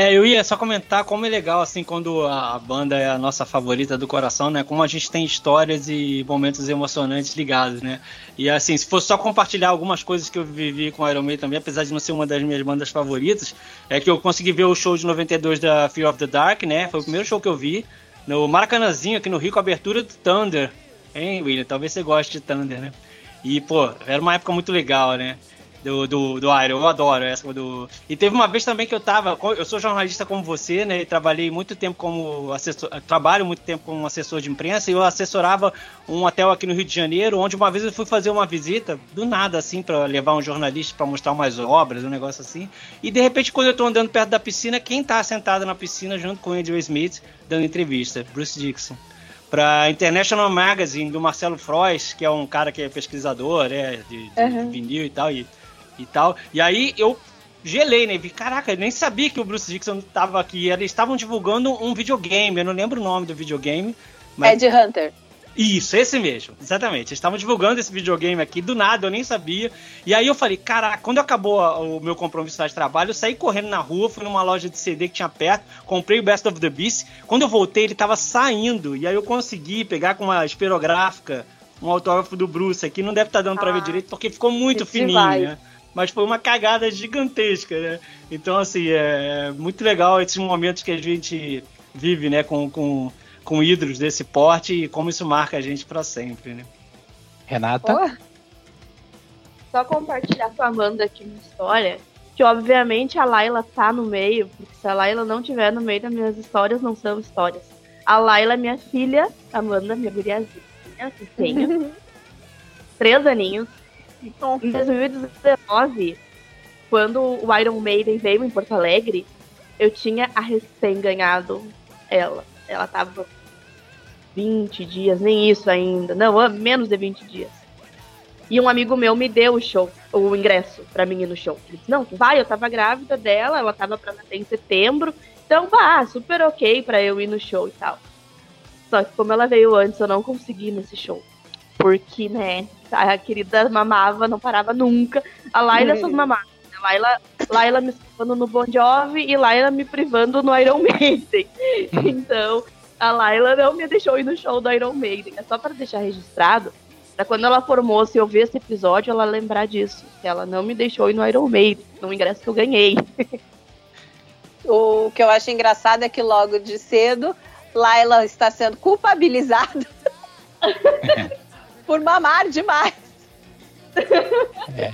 É, eu ia só comentar como é legal, assim, quando a banda é a nossa favorita do coração, né? Como a gente tem histórias e momentos emocionantes ligados, né? E assim, se fosse só compartilhar algumas coisas que eu vivi com Iron Maiden também, apesar de não ser uma das minhas bandas favoritas, é que eu consegui ver o show de 92 da Fear of the Dark, né? Foi o primeiro show que eu vi. no Maracanãzinho aqui no Rio com a abertura do Thunder. Hein, William? Talvez você goste de Thunder, né? E, pô, era uma época muito legal, né? Do, do, do Iron. Eu adoro essa do. E teve uma vez também que eu tava. Eu sou jornalista como você, né? E trabalhei muito tempo como assessor. Trabalho muito tempo como assessor de imprensa e eu assessorava um hotel aqui no Rio de Janeiro, onde uma vez eu fui fazer uma visita, do nada, assim, para levar um jornalista para mostrar umas obras, um negócio assim. E de repente, quando eu tô andando perto da piscina, quem tá sentado na piscina junto com o Andrew Smith dando entrevista? Bruce Dixon para International Magazine do Marcelo Frois, que é um cara que é pesquisador, né, de, de, uhum. de vinil e tal, e e tal. E aí eu gelei, né? Vi, caraca, eu nem sabia que o Bruce Dixon estava aqui. Eles estavam divulgando um videogame, eu não lembro o nome do videogame. Mas... Ed Hunter. Isso, esse mesmo, exatamente. Eles estavam divulgando esse videogame aqui, do nada, eu nem sabia. E aí eu falei, caraca, quando acabou o meu compromisso de trabalho, eu saí correndo na rua, fui numa loja de CD que tinha perto, comprei o Best of the Beast. Quando eu voltei, ele estava saindo, e aí eu consegui pegar com uma esperográfica um autógrafo do Bruce aqui. Não deve estar tá dando ah, pra ver ah, direito, porque ficou muito fininho, né? Mas foi uma cagada gigantesca, né? Então, assim, é muito legal esses momentos que a gente vive, né, com, com, com ídolos desse porte e como isso marca a gente para sempre, né? Renata? Oh. Só compartilhar com a Amanda aqui uma história que obviamente a Laila tá no meio, porque se a Laila não tiver no meio das minhas histórias, não são histórias. A Laila é minha filha, Amanda, minha guriazinha, que tenho três aninhos, em 2019, quando o Iron Maiden veio em Porto Alegre, eu tinha a recém ganhado ela. Ela tava 20 dias, nem isso ainda. Não, menos de 20 dias. E um amigo meu me deu o show, o ingresso para mim ir no show. Ele disse, não, vai, eu tava grávida dela, ela tava pra nascer em setembro. Então vá, super ok pra eu ir no show e tal. Só que como ela veio antes, eu não consegui nesse show. Porque, né, a querida mamava, não parava nunca. A Laila essas mamadas. A Laila, Laila me privando no Bon Jovi e Laila me privando no Iron Maiden. Então, a Laila não me deixou ir no show do Iron Maiden. É só para deixar registrado, pra quando ela formou, se eu ver esse episódio, ela lembrar disso. Que ela não me deixou ir no Iron Maiden, no ingresso que eu ganhei. O que eu acho engraçado é que logo de cedo, Laila está sendo culpabilizada. por mamar demais. É.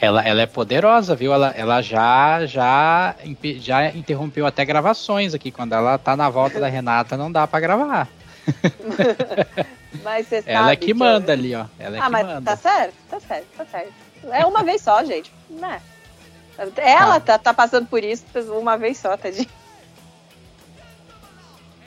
Ela, ela é poderosa, viu? Ela, ela já, já, já interrompeu até gravações aqui. Quando ela tá na volta da Renata, não dá para gravar. mas você Ela é que, que manda eu... ali, ó. Ela é ah, mas manda. tá certo, tá certo, tá certo. É uma vez só, gente. Né? Ela tá. tá, tá passando por isso uma vez só, tadinho.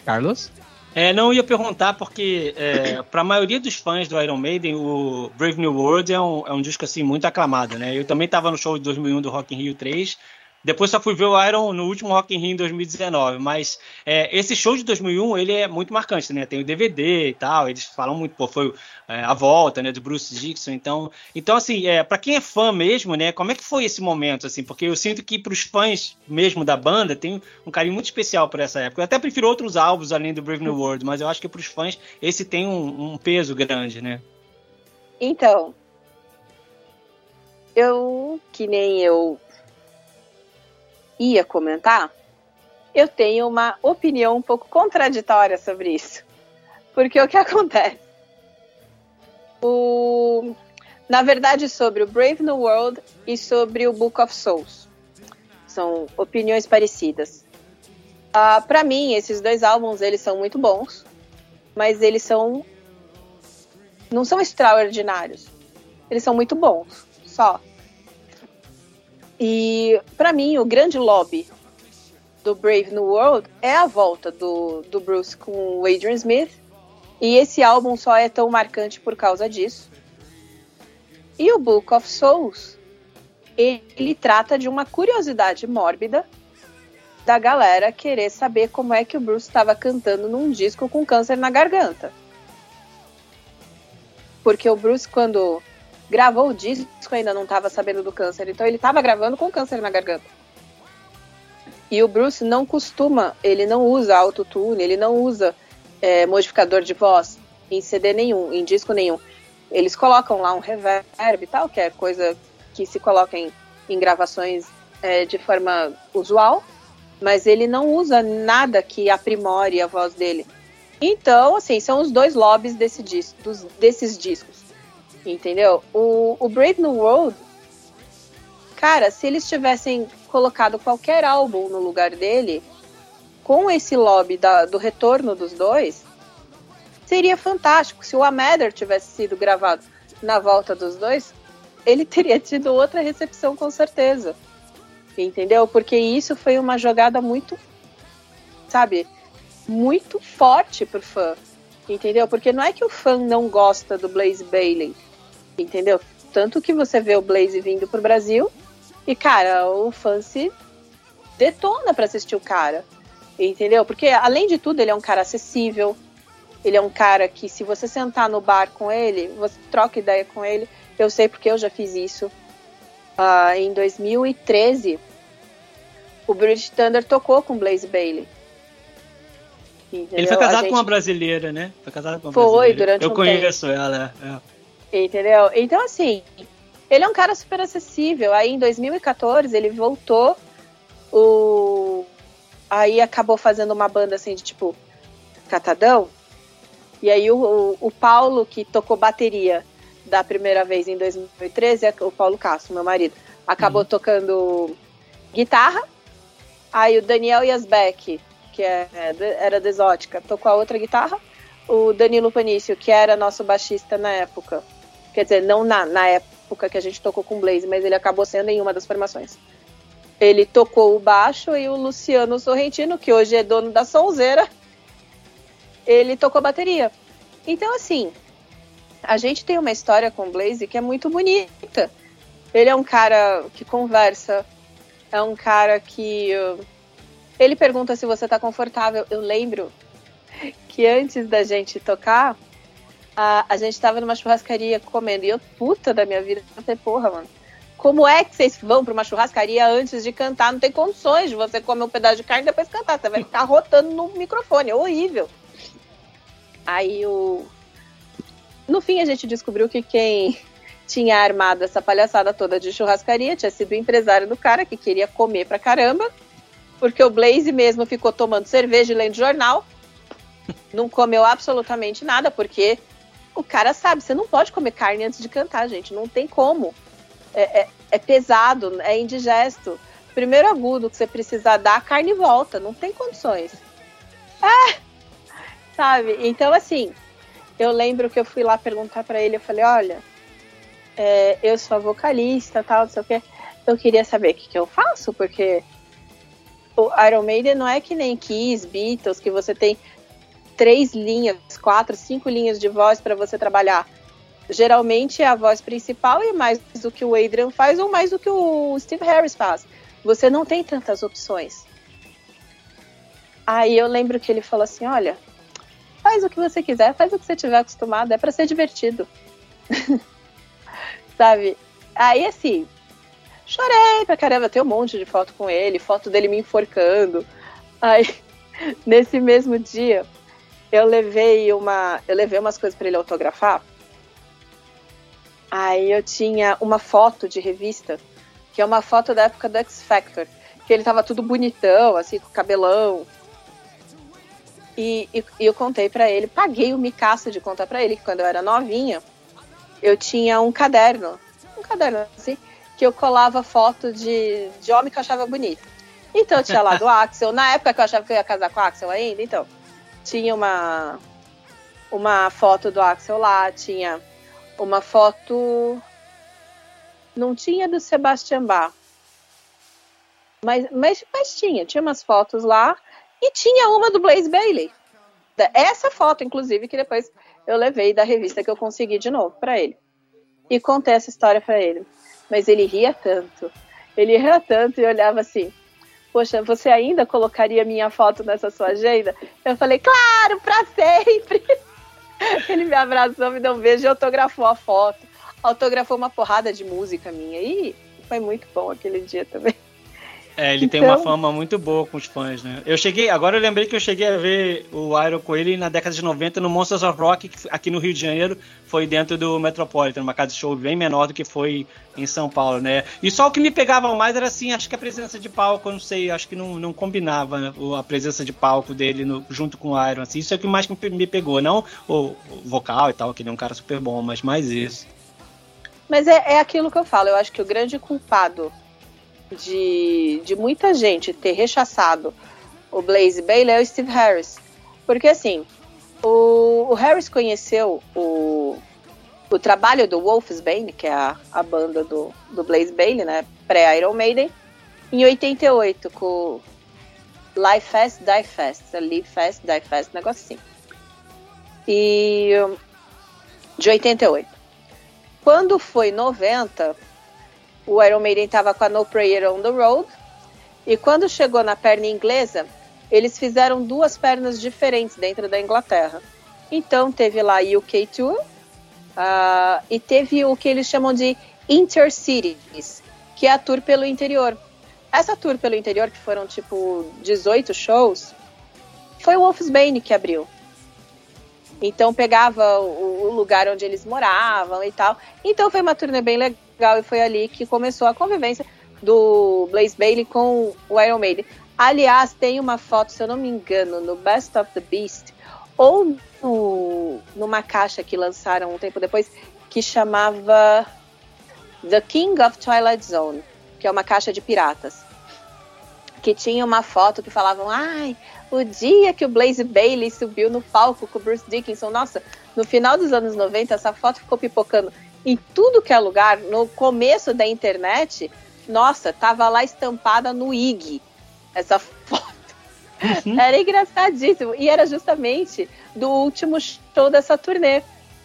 Carlos? É, não ia perguntar porque é, para a maioria dos fãs do Iron Maiden, o Brave New World é um, é um disco assim muito aclamado, né? Eu também estava no show de 2001 do Rock in Rio 3 depois só fui ver o Iron no último Rock in Rio em 2019, mas é, esse show de 2001 ele é muito marcante, né? Tem o DVD e tal, eles falam muito, pô, foi é, a volta, né, do Bruce Dixon, então, então assim, é, para quem é fã mesmo, né, como é que foi esse momento, assim? Porque eu sinto que para os fãs mesmo da banda tem um carinho muito especial por essa época. Eu até prefiro outros álbuns além do Brave New World, mas eu acho que para os fãs esse tem um, um peso grande, né? Então, eu que nem eu ia comentar, eu tenho uma opinião um pouco contraditória sobre isso. Porque o que acontece? O, na verdade, sobre o Brave New World e sobre o Book of Souls. São opiniões parecidas. Ah, para mim, esses dois álbuns eles são muito bons, mas eles são não são extraordinários. Eles são muito bons, só. E para mim, o grande lobby do Brave New World é a volta do, do Bruce com o Adrian Smith. E esse álbum só é tão marcante por causa disso. E o Book of Souls, ele trata de uma curiosidade mórbida da galera querer saber como é que o Bruce estava cantando num disco com câncer na garganta. Porque o Bruce, quando gravou o disco, ainda não estava sabendo do câncer. Então ele estava gravando com câncer na garganta. E o Bruce não costuma, ele não usa autotune, ele não usa é, modificador de voz em CD nenhum, em disco nenhum. Eles colocam lá um reverb e tal, que é coisa que se coloca em, em gravações é, de forma usual. mas ele não usa nada que aprimore a voz dele. Então, assim, são os dois lobbies desse disco, dos, desses discos. Entendeu? O, o Brave New World, cara, se eles tivessem colocado qualquer álbum no lugar dele, com esse lobby da, do retorno dos dois, seria fantástico. Se o Amather tivesse sido gravado na volta dos dois, ele teria tido outra recepção com certeza. Entendeu? Porque isso foi uma jogada muito, sabe, muito forte pro fã. Entendeu? Porque não é que o fã não gosta do Blaze Bailey. Entendeu? Tanto que você vê o Blaze vindo pro Brasil e, cara, o fã se detona para assistir o cara. Entendeu? Porque, além de tudo, ele é um cara acessível. Ele é um cara que, se você sentar no bar com ele, você troca ideia com ele. Eu sei porque eu já fiz isso. Uh, em 2013, o British Thunder tocou com Blaze Bailey. Entendeu? Ele foi casado gente... com uma brasileira, né? Foi casado com uma foi, brasileira. durante Eu um conheço tempo. ela, é. Entendeu? Então, assim, ele é um cara super acessível. Aí, em 2014, ele voltou. O... Aí acabou fazendo uma banda assim de tipo catadão. E aí o, o, o Paulo, que tocou bateria da primeira vez em 2013, é o Paulo Castro, meu marido, acabou uhum. tocando guitarra. Aí o Daniel Yasbeck, que é, era da Exótica, tocou a outra guitarra. O Danilo Panício, que era nosso baixista na época. Quer dizer, não na, na época que a gente tocou com o Blaze, mas ele acabou sendo em uma das formações. Ele tocou o baixo e o Luciano Sorrentino, que hoje é dono da Sonzeira, ele tocou bateria. Então, assim, a gente tem uma história com o Blaze que é muito bonita. Ele é um cara que conversa, é um cara que. Uh, ele pergunta se você tá confortável. Eu lembro que antes da gente tocar, a, a gente tava numa churrascaria comendo. E eu, puta da minha vida, eu falei, porra, mano. Como é que vocês vão para uma churrascaria antes de cantar? Não tem condições de você comer um pedaço de carne e depois cantar. Você vai ficar rotando no microfone. É horrível. Aí o. No fim, a gente descobriu que quem tinha armado essa palhaçada toda de churrascaria tinha sido o empresário do cara que queria comer pra caramba porque o Blaze mesmo ficou tomando cerveja e lendo jornal. Não comeu absolutamente nada, porque o cara sabe, você não pode comer carne antes de cantar, gente. Não tem como. É, é, é pesado, é indigesto. Primeiro agudo que você precisar dar, a carne volta. Não tem condições. É, sabe? Então, assim, eu lembro que eu fui lá perguntar para ele. Eu falei: olha, é, eu sou vocalista, tal, não sei o quê. Eu queria saber o que, que eu faço, porque o Iron Maiden não é que nem Kiss, Beatles, que você tem três linhas, quatro, cinco linhas de voz para você trabalhar. Geralmente é a voz principal e mais do que o Adrian faz ou mais do que o Steve Harris faz. Você não tem tantas opções. Aí eu lembro que ele falou assim: olha, faz o que você quiser, faz o que você tiver acostumado, é para ser divertido. Sabe? Aí assim, Chorei pra caramba, tem um monte de foto com ele, foto dele me enforcando. Aí, nesse mesmo dia, eu levei uma, eu levei umas coisas para ele autografar. Aí eu tinha uma foto de revista, que é uma foto da época do X Factor, que ele tava tudo bonitão, assim, com cabelão. E, e, e eu contei para ele, paguei o micaço de contar para ele que quando eu era novinha, eu tinha um caderno, um caderno assim, que eu colava foto de, de homem que eu achava bonito. Então tinha lá do Axel, na época que eu achava que eu ia casar com o Axel ainda, então tinha uma uma foto do Axel lá, tinha uma foto não tinha do Sebastian Bach. Mas, mas, mas tinha, tinha umas fotos lá e tinha uma do Blaze Bailey. Essa foto, inclusive, que depois eu levei da revista que eu consegui de novo para ele. E contei essa história para ele mas ele ria tanto. Ele ria tanto e olhava assim: Poxa, você ainda colocaria minha foto nessa sua agenda? Eu falei: Claro, para sempre. Ele me abraçou, me deu um beijo e autografou a foto. Autografou uma porrada de música minha. E foi muito bom aquele dia também. É, ele então... tem uma então- fama muito boa com os fãs, né? Eu cheguei, agora eu lembrei que eu cheguei a ver o Iron com ele na década de 90 no Monsters of Rock, aqui no Rio de Janeiro, foi dentro do Metropolitan, uma casa de show bem menor do que foi em São Paulo, né? E só o que me pegava mais era assim, acho que a presença de palco, eu não sei, acho que não, não combinava né? a presença de palco dele no, junto com o Iron, assim, isso é o que mais me pegou, não o, o vocal e tal, que ele é um cara super bom, mas mais isso. Mas é, é aquilo que eu falo, eu acho que o grande culpado de, de muita gente ter rechaçado o Blaze Bailey é o Steve Harris. Porque assim, o, o Harris conheceu o, o trabalho do Wolfsbane, que é a, a banda do, do Blaze Bailey, né? Pré-Iron Maiden, em 88, com Live Fast, Die Fast. Live Fast, Die Fast, negócio assim. E de 88. Quando foi 90, o Iron Maiden estava com a No Prayer on the Road. E quando chegou na perna inglesa, eles fizeram duas pernas diferentes dentro da Inglaterra. Então teve lá a UK Tour uh, e teve o que eles chamam de Intercities, que é a tour pelo interior. Essa tour pelo interior, que foram tipo 18 shows, foi o Wolfsbane que abriu. Então pegava o, o, lugar onde eles moravam e tal. Então foi uma turnê bem legal e foi ali que começou a convivência do Blaze Bailey com o Iron Maiden. Aliás, tem uma foto, se eu não me engano, no Best of the Beast, ou no, numa caixa que lançaram um tempo depois, que chamava The King of Twilight Zone, que é uma caixa de piratas. Que tinha uma foto que falavam, ai, o dia que o Blaze Bailey subiu no palco com o Bruce Dickinson, nossa, no final dos anos 90, essa foto ficou pipocando em tudo que é lugar. No começo da internet, nossa, tava lá estampada no IG essa foto. Uhum. Era engraçadíssimo. E era justamente do último show dessa turnê.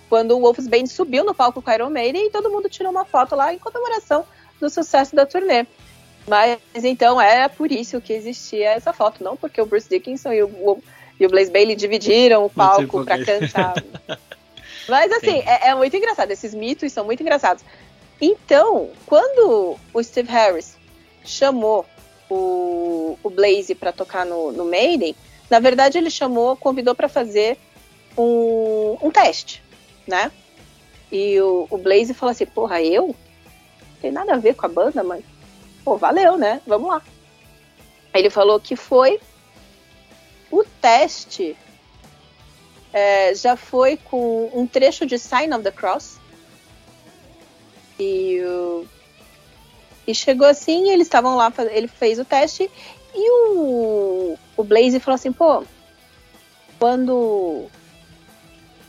Quando o Wolf's Band subiu no palco com o Iron Maiden e todo mundo tirou uma foto lá em comemoração do sucesso da turnê. Mas então é por isso que existia essa foto, não porque o Bruce Dickinson e o, e o Blaze Bailey dividiram o palco para cantar. Mas assim, é, é, muito engraçado, esses mitos são muito engraçados. Então, quando o Steve Harris chamou o, o Blaze para tocar no, no Maiden, na verdade ele chamou, convidou para fazer um, um teste, né? E o, o Blaze falou assim: Porra, eu? Não tem nada a ver com a banda, mas pô, valeu, né? Vamos lá. Ele falou que foi o teste é, já foi com um trecho de Sign of the Cross. E, e chegou assim, eles estavam lá, ele fez o teste e o, o Blaze falou assim, pô, quando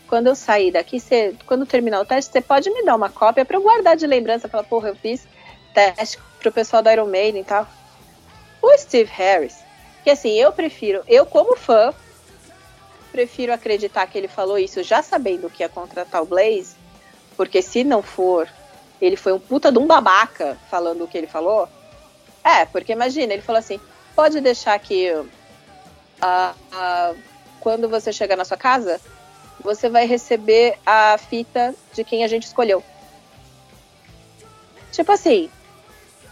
quando eu sair daqui, você, quando terminar o teste, você pode me dar uma cópia para eu guardar de lembrança, falar, porra, eu fiz teste pro pessoal do Iron Maiden e tal. O Steve Harris, que assim, eu prefiro, eu como fã, prefiro acreditar que ele falou isso já sabendo que ia contratar o Blaze, porque se não for, ele foi um puta de um babaca falando o que ele falou. É, porque imagina, ele falou assim: pode deixar que uh, uh, quando você chegar na sua casa, você vai receber a fita de quem a gente escolheu. Tipo assim,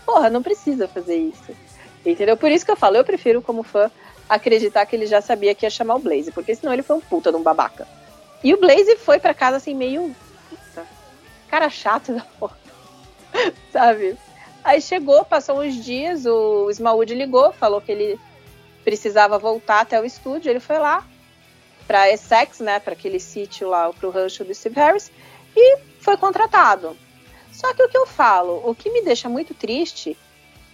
porra, não precisa fazer isso. Entendeu? Por isso que eu falo, eu prefiro, como fã, acreditar que ele já sabia que ia chamar o Blaze, porque senão ele foi um puta de um babaca. E o Blaze foi para casa assim, meio. Puta, cara chato da porra. Sabe? Aí chegou, passou uns dias, o Smallwood ligou, falou que ele precisava voltar até o estúdio, ele foi lá para Essex, né, para aquele sítio lá, pro rancho do Steve Harris, e foi contratado. Só que o que eu falo, o que me deixa muito triste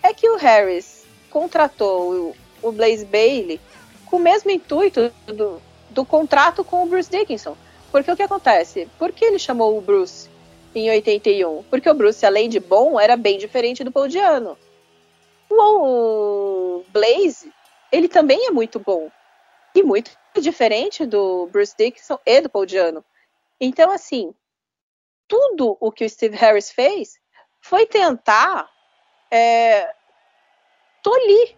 é que o Harris contratou o, Blaze Bailey com o mesmo intuito do, do contrato com o Bruce Dickinson. Porque o que acontece? Por que ele chamou o Bruce em 81? Porque o Bruce, além de bom, era bem diferente do Paul Diano. O Blaze, ele também é muito bom. E muito diferente do Bruce Dickinson e do Paul Diano. Então, assim, tudo o que o Steve Harris fez foi tentar é, tolir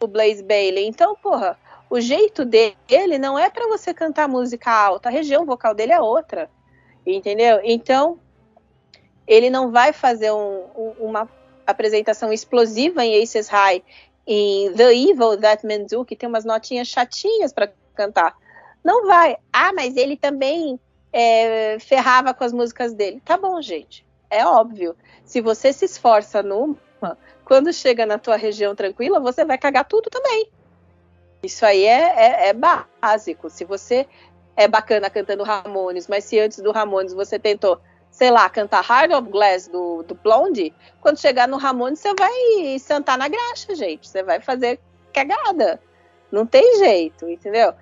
o Blaze Bailey. Então, porra, o jeito dele não é para você cantar música alta, a região vocal dele é outra, entendeu? Então, ele não vai fazer um, um, uma apresentação explosiva em Aces High, em The Evil That Men Do, que tem umas notinhas chatinhas para cantar. Não vai. Ah, mas ele também é, ferrava com as músicas dele. Tá bom, gente. É óbvio. Se você se esforça numa, quando chega na tua região tranquila, você vai cagar tudo também. Isso aí é, é, é básico. Se você é bacana cantando Ramones, mas se antes do Ramones você tentou, sei lá, cantar Heart of Glass do, do Blondie, quando chegar no Ramones você vai sentar na graxa, gente. Você vai fazer cagada. Não tem jeito, entendeu?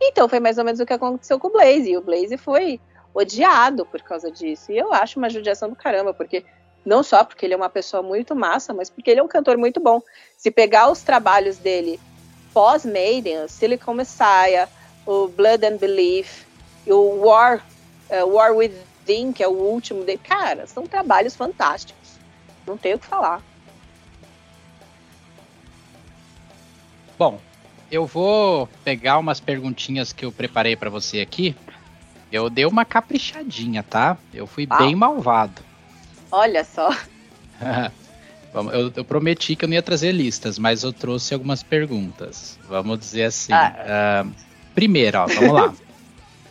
Então foi mais ou menos o que aconteceu com o Blaze. E o Blaze foi odiado por causa disso. E eu acho uma judiação do caramba, porque não só porque ele é uma pessoa muito massa, mas porque ele é um cantor muito bom. Se pegar os trabalhos dele pós-Maiden, Silicon Messiah, o Blood and Belief, o War, uh, War Within, que é o último dele. Cara, são trabalhos fantásticos. Não tenho o que falar. Bom, eu vou pegar umas perguntinhas que eu preparei para você aqui. Eu dei uma caprichadinha, tá? Eu fui ah. bem malvado. Olha só. eu, eu, prometi que eu não ia trazer listas, mas eu trouxe algumas perguntas. Vamos dizer assim. Ah. Uh, Primeiro, ó, vamos lá.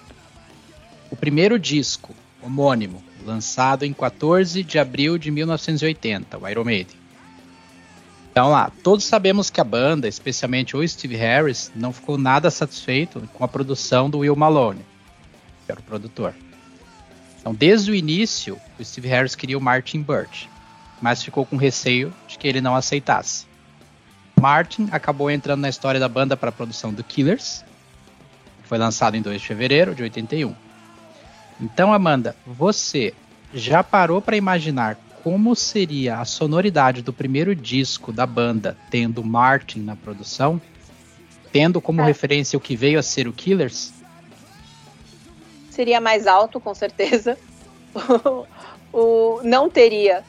o primeiro disco, homônimo, lançado em 14 de abril de 1980, o Iron Maiden. Então lá, todos sabemos que a banda, especialmente o Steve Harris, não ficou nada satisfeito com a produção do Will Malone, que era o produtor. Então, desde o início, o Steve Harris queria o Martin Birch, mas ficou com receio de que ele não aceitasse. Martin acabou entrando na história da banda para a produção do Killers, foi lançado em 2 de fevereiro de 81. Então, Amanda, você já parou para imaginar como seria a sonoridade do primeiro disco da banda tendo Martin na produção? Tendo como é. referência o que veio a ser o Killers? Seria mais alto, com certeza. o, não teria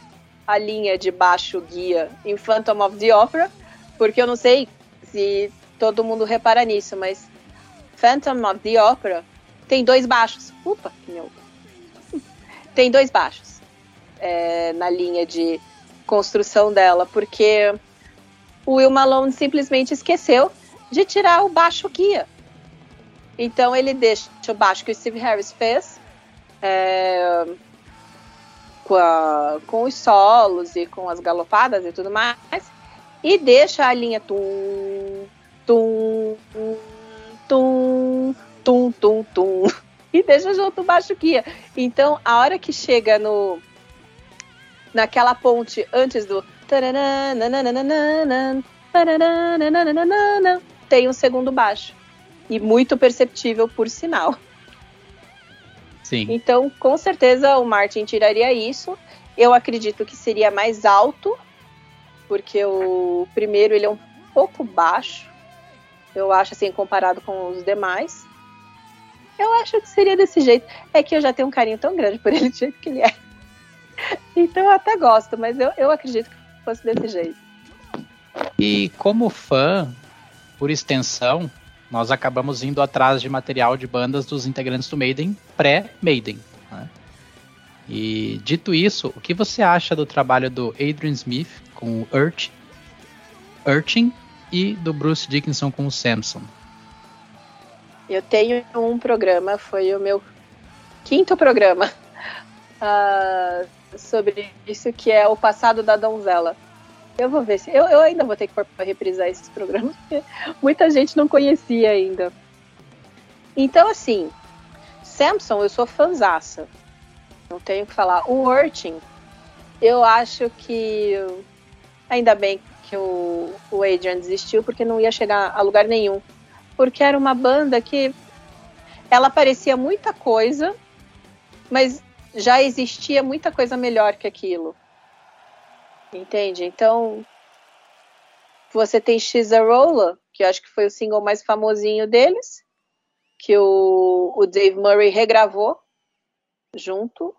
a linha de baixo guia em Phantom of the Opera, porque eu não sei se todo mundo repara nisso, mas Phantom of the Opera tem dois baixos. Upa, que meu. tem dois baixos é, na linha de construção dela, porque o Will Malone simplesmente esqueceu de tirar o baixo guia. Então ele deixa o baixo que o Steve Harris fez é, com, a, com, os solos e com as galopadas e tudo mais, e deixa a linha tum, tum, tum, tum, tum, tum. E deixa junto o baixo guia. Então, a hora que chega no naquela ponte antes do tem um segundo baixo. E muito perceptível por sinal. Sim. Então, com certeza o Martin tiraria isso. Eu acredito que seria mais alto, porque o primeiro ele é um pouco baixo. Eu acho assim, comparado com os demais. Eu acho que seria desse jeito. É que eu já tenho um carinho tão grande por ele do jeito que ele é. Então eu até gosto, mas eu, eu acredito que fosse desse jeito. E como fã, por extensão, nós acabamos indo atrás de material de bandas dos integrantes do Maiden pré-Maiden. Né? E dito isso, o que você acha do trabalho do Adrian Smith com o Urch, Urchin e do Bruce Dickinson com o Samson. Eu tenho um programa, foi o meu quinto programa uh, sobre isso que é o passado da donzela. Eu vou ver se. Eu, eu ainda vou ter que pôr reprisar esses programas, porque muita gente não conhecia ainda. Então, assim, Samson, eu sou fanzaça. Não tenho o que falar. O Urchin, eu acho que. Ainda bem que o, o Adrian desistiu porque não ia chegar a lugar nenhum. Porque era uma banda que ela parecia muita coisa, mas já existia muita coisa melhor que aquilo. Entende? Então, você tem X a Rolla, que acho que foi o single mais famosinho deles, que o, o Dave Murray regravou junto,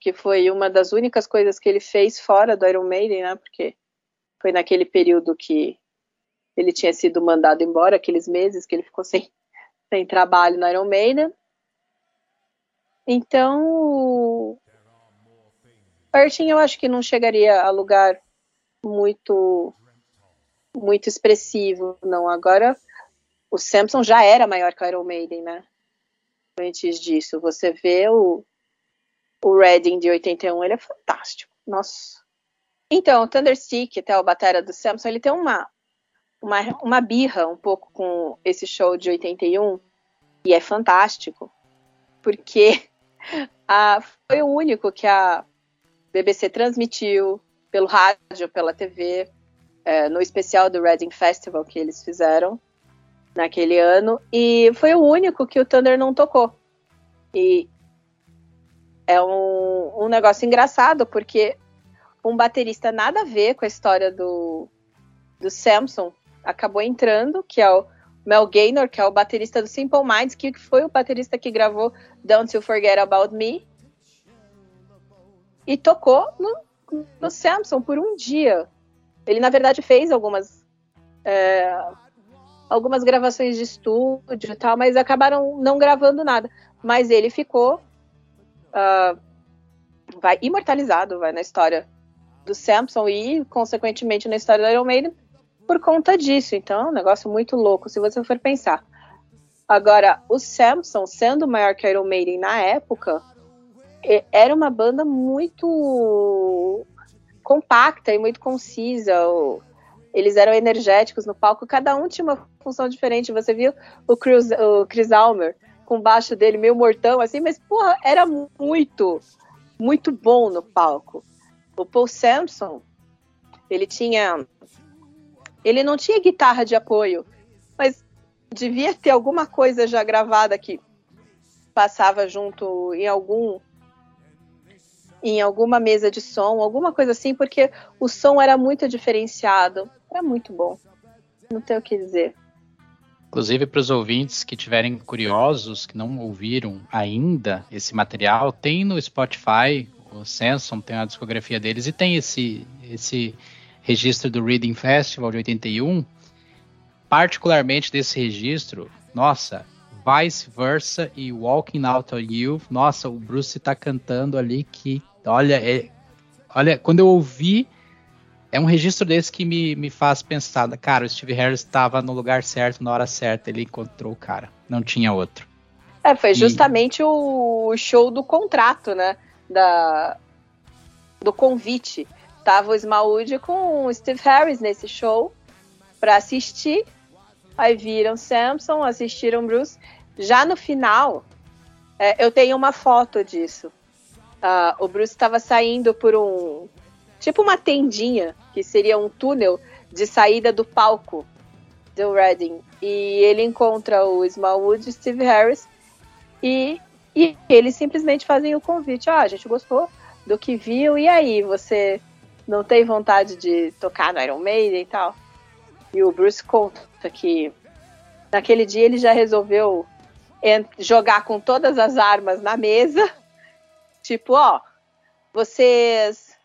que foi uma das únicas coisas que ele fez fora do Iron Maiden, né? Porque foi naquele período que ele tinha sido mandado embora, aqueles meses que ele ficou sem, sem trabalho no Iron Maiden. Então, Artin eu acho que não chegaria a lugar muito muito expressivo, não. Agora o Samson já era maior que o Iron Maiden, né? Antes disso, você vê o o Redding de 81, ele é fantástico. Nossa. Então, o Thunderstick, até o batera do Samson, ele tem uma, uma, uma birra um pouco com esse show de 81, e é fantástico, porque a, foi o único que a BBC transmitiu pelo rádio, pela TV, é, no especial do Reading Festival que eles fizeram naquele ano, e foi o único que o Thunder não tocou. E é um, um negócio engraçado, porque um baterista nada a ver com a história do, do Samson acabou entrando, que é o Mel Gaynor, que é o baterista do Simple Minds, que foi o baterista que gravou Don't You Forget About Me. E tocou no, no Samson por um dia. Ele, na verdade, fez algumas. É, algumas gravações de estúdio e tal, mas acabaram não gravando nada. Mas ele ficou. Uh, vai imortalizado vai na história do Samson e, consequentemente, na história do Iron Maiden por conta disso. Então, é um negócio muito louco, se você for pensar. Agora, o Samson, sendo maior que Iron Maiden na época, era uma banda muito compacta e muito concisa. Eles eram energéticos no palco, cada um tinha uma função diferente. Você viu o Chris, o Chris Almer com baixo dele meio mortão, assim, mas porra, era muito, muito bom no palco. O Paul Sampson, ele tinha ele não tinha guitarra de apoio, mas devia ter alguma coisa já gravada que passava junto em algum em alguma mesa de som, alguma coisa assim, porque o som era muito diferenciado, era muito bom. Não tenho o que dizer. Inclusive para os ouvintes que tiverem curiosos, que não ouviram ainda esse material, tem no Spotify, o Samson tem a discografia deles e tem esse esse registro do Reading Festival de 81, particularmente desse registro, nossa, Vice Versa e Walking Out on You, nossa, o Bruce tá cantando ali que, olha, é, olha, quando eu ouvi, é um registro desse que me, me faz pensar, cara, o Steve Harris estava no lugar certo, na hora certa, ele encontrou o cara, não tinha outro. É, foi justamente e... o show do contrato, né, da, do convite tava o Smallwood com o Steve Harris nesse show para assistir. Aí viram Samson, assistiram Bruce. Já no final, é, eu tenho uma foto disso. Uh, o Bruce estava saindo por um. Tipo uma tendinha, que seria um túnel de saída do palco do Reading. E ele encontra o Smallwood e Steve Harris. E, e eles simplesmente fazem o convite. Ah, a gente gostou do que viu. E aí, você não tem vontade de tocar no Iron Maiden e tal. E o Bruce conta que naquele dia ele já resolveu jogar com todas as armas na mesa. Tipo, ó, vocês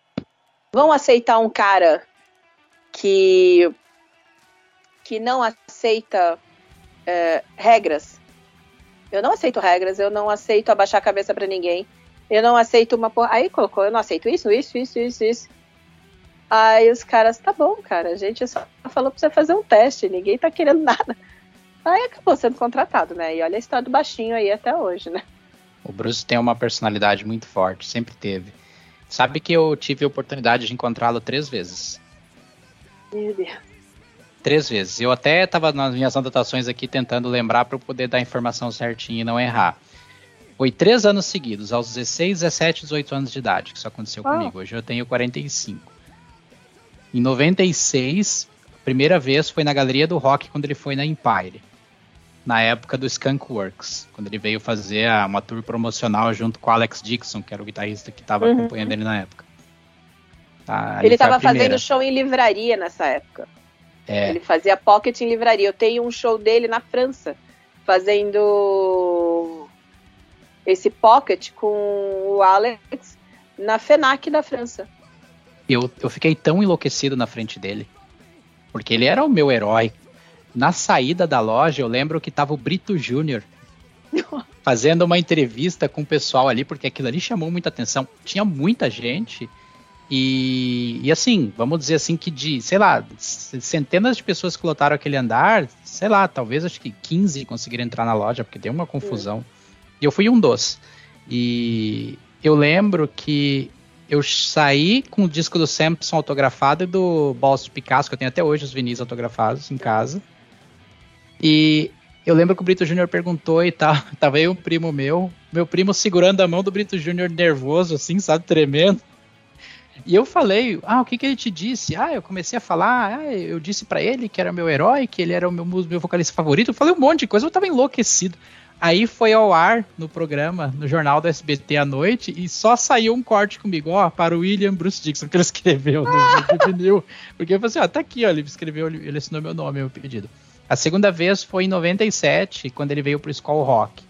vão aceitar um cara que que não aceita é, regras. Eu não aceito regras, eu não aceito abaixar a cabeça para ninguém. Eu não aceito uma porra. Aí colocou, eu não aceito isso, isso, isso, isso, isso. Aí os caras, tá bom, cara, a gente só falou pra você fazer um teste, ninguém tá querendo nada. Aí acabou sendo contratado, né? E olha a história do baixinho aí até hoje, né? O Bruce tem uma personalidade muito forte, sempre teve. Sabe que eu tive a oportunidade de encontrá-lo três vezes. Meu Deus. Três vezes. Eu até estava nas minhas anotações aqui tentando lembrar para eu poder dar a informação certinha e não errar. Foi três anos seguidos, aos 16, 17, 18 anos de idade, que isso aconteceu oh. comigo. Hoje eu tenho 45. Em 96, a primeira vez foi na Galeria do Rock quando ele foi na Empire. Na época do Skunk Works, quando ele veio fazer uma tour promocional junto com o Alex Dixon, que era o guitarrista que estava uhum. acompanhando ele na época. Tá, ele estava fazendo show em livraria nessa época. É. Ele fazia pocket em livraria. Eu tenho um show dele na França, fazendo esse pocket com o Alex na FENAC da França eu, eu fiquei tão enlouquecido na frente dele. Porque ele era o meu herói. Na saída da loja, eu lembro que tava o Brito Júnior fazendo uma entrevista com o pessoal ali, porque aquilo ali chamou muita atenção. Tinha muita gente. E, e assim, vamos dizer assim que de, sei lá, centenas de pessoas que lotaram aquele andar, sei lá, talvez acho que 15 conseguiram entrar na loja, porque tem uma confusão. E eu fui um dos. E eu lembro que eu saí com o disco do Samson autografado e do Balls de Picasso, que eu tenho até hoje os vinis autografados em casa. E eu lembro que o Brito Júnior perguntou e tal. Tava aí um primo meu, meu primo segurando a mão do Brito Júnior nervoso, assim, sabe, tremendo. E eu falei, ah, o que, que ele te disse? Ah, eu comecei a falar, ah, eu disse para ele que era meu herói, que ele era o meu, meu vocalista favorito. Eu falei um monte de coisa, eu tava enlouquecido. Aí foi ao ar no programa, no jornal do SBT à noite, e só saiu um corte comigo, ó, para o William Bruce Dixon, que ele escreveu no, vinil. Porque eu falei assim, ó, tá aqui, ó, ele escreveu, ele assinou meu nome, meu pedido. A segunda vez foi em 97, quando ele veio pro Skull Rock,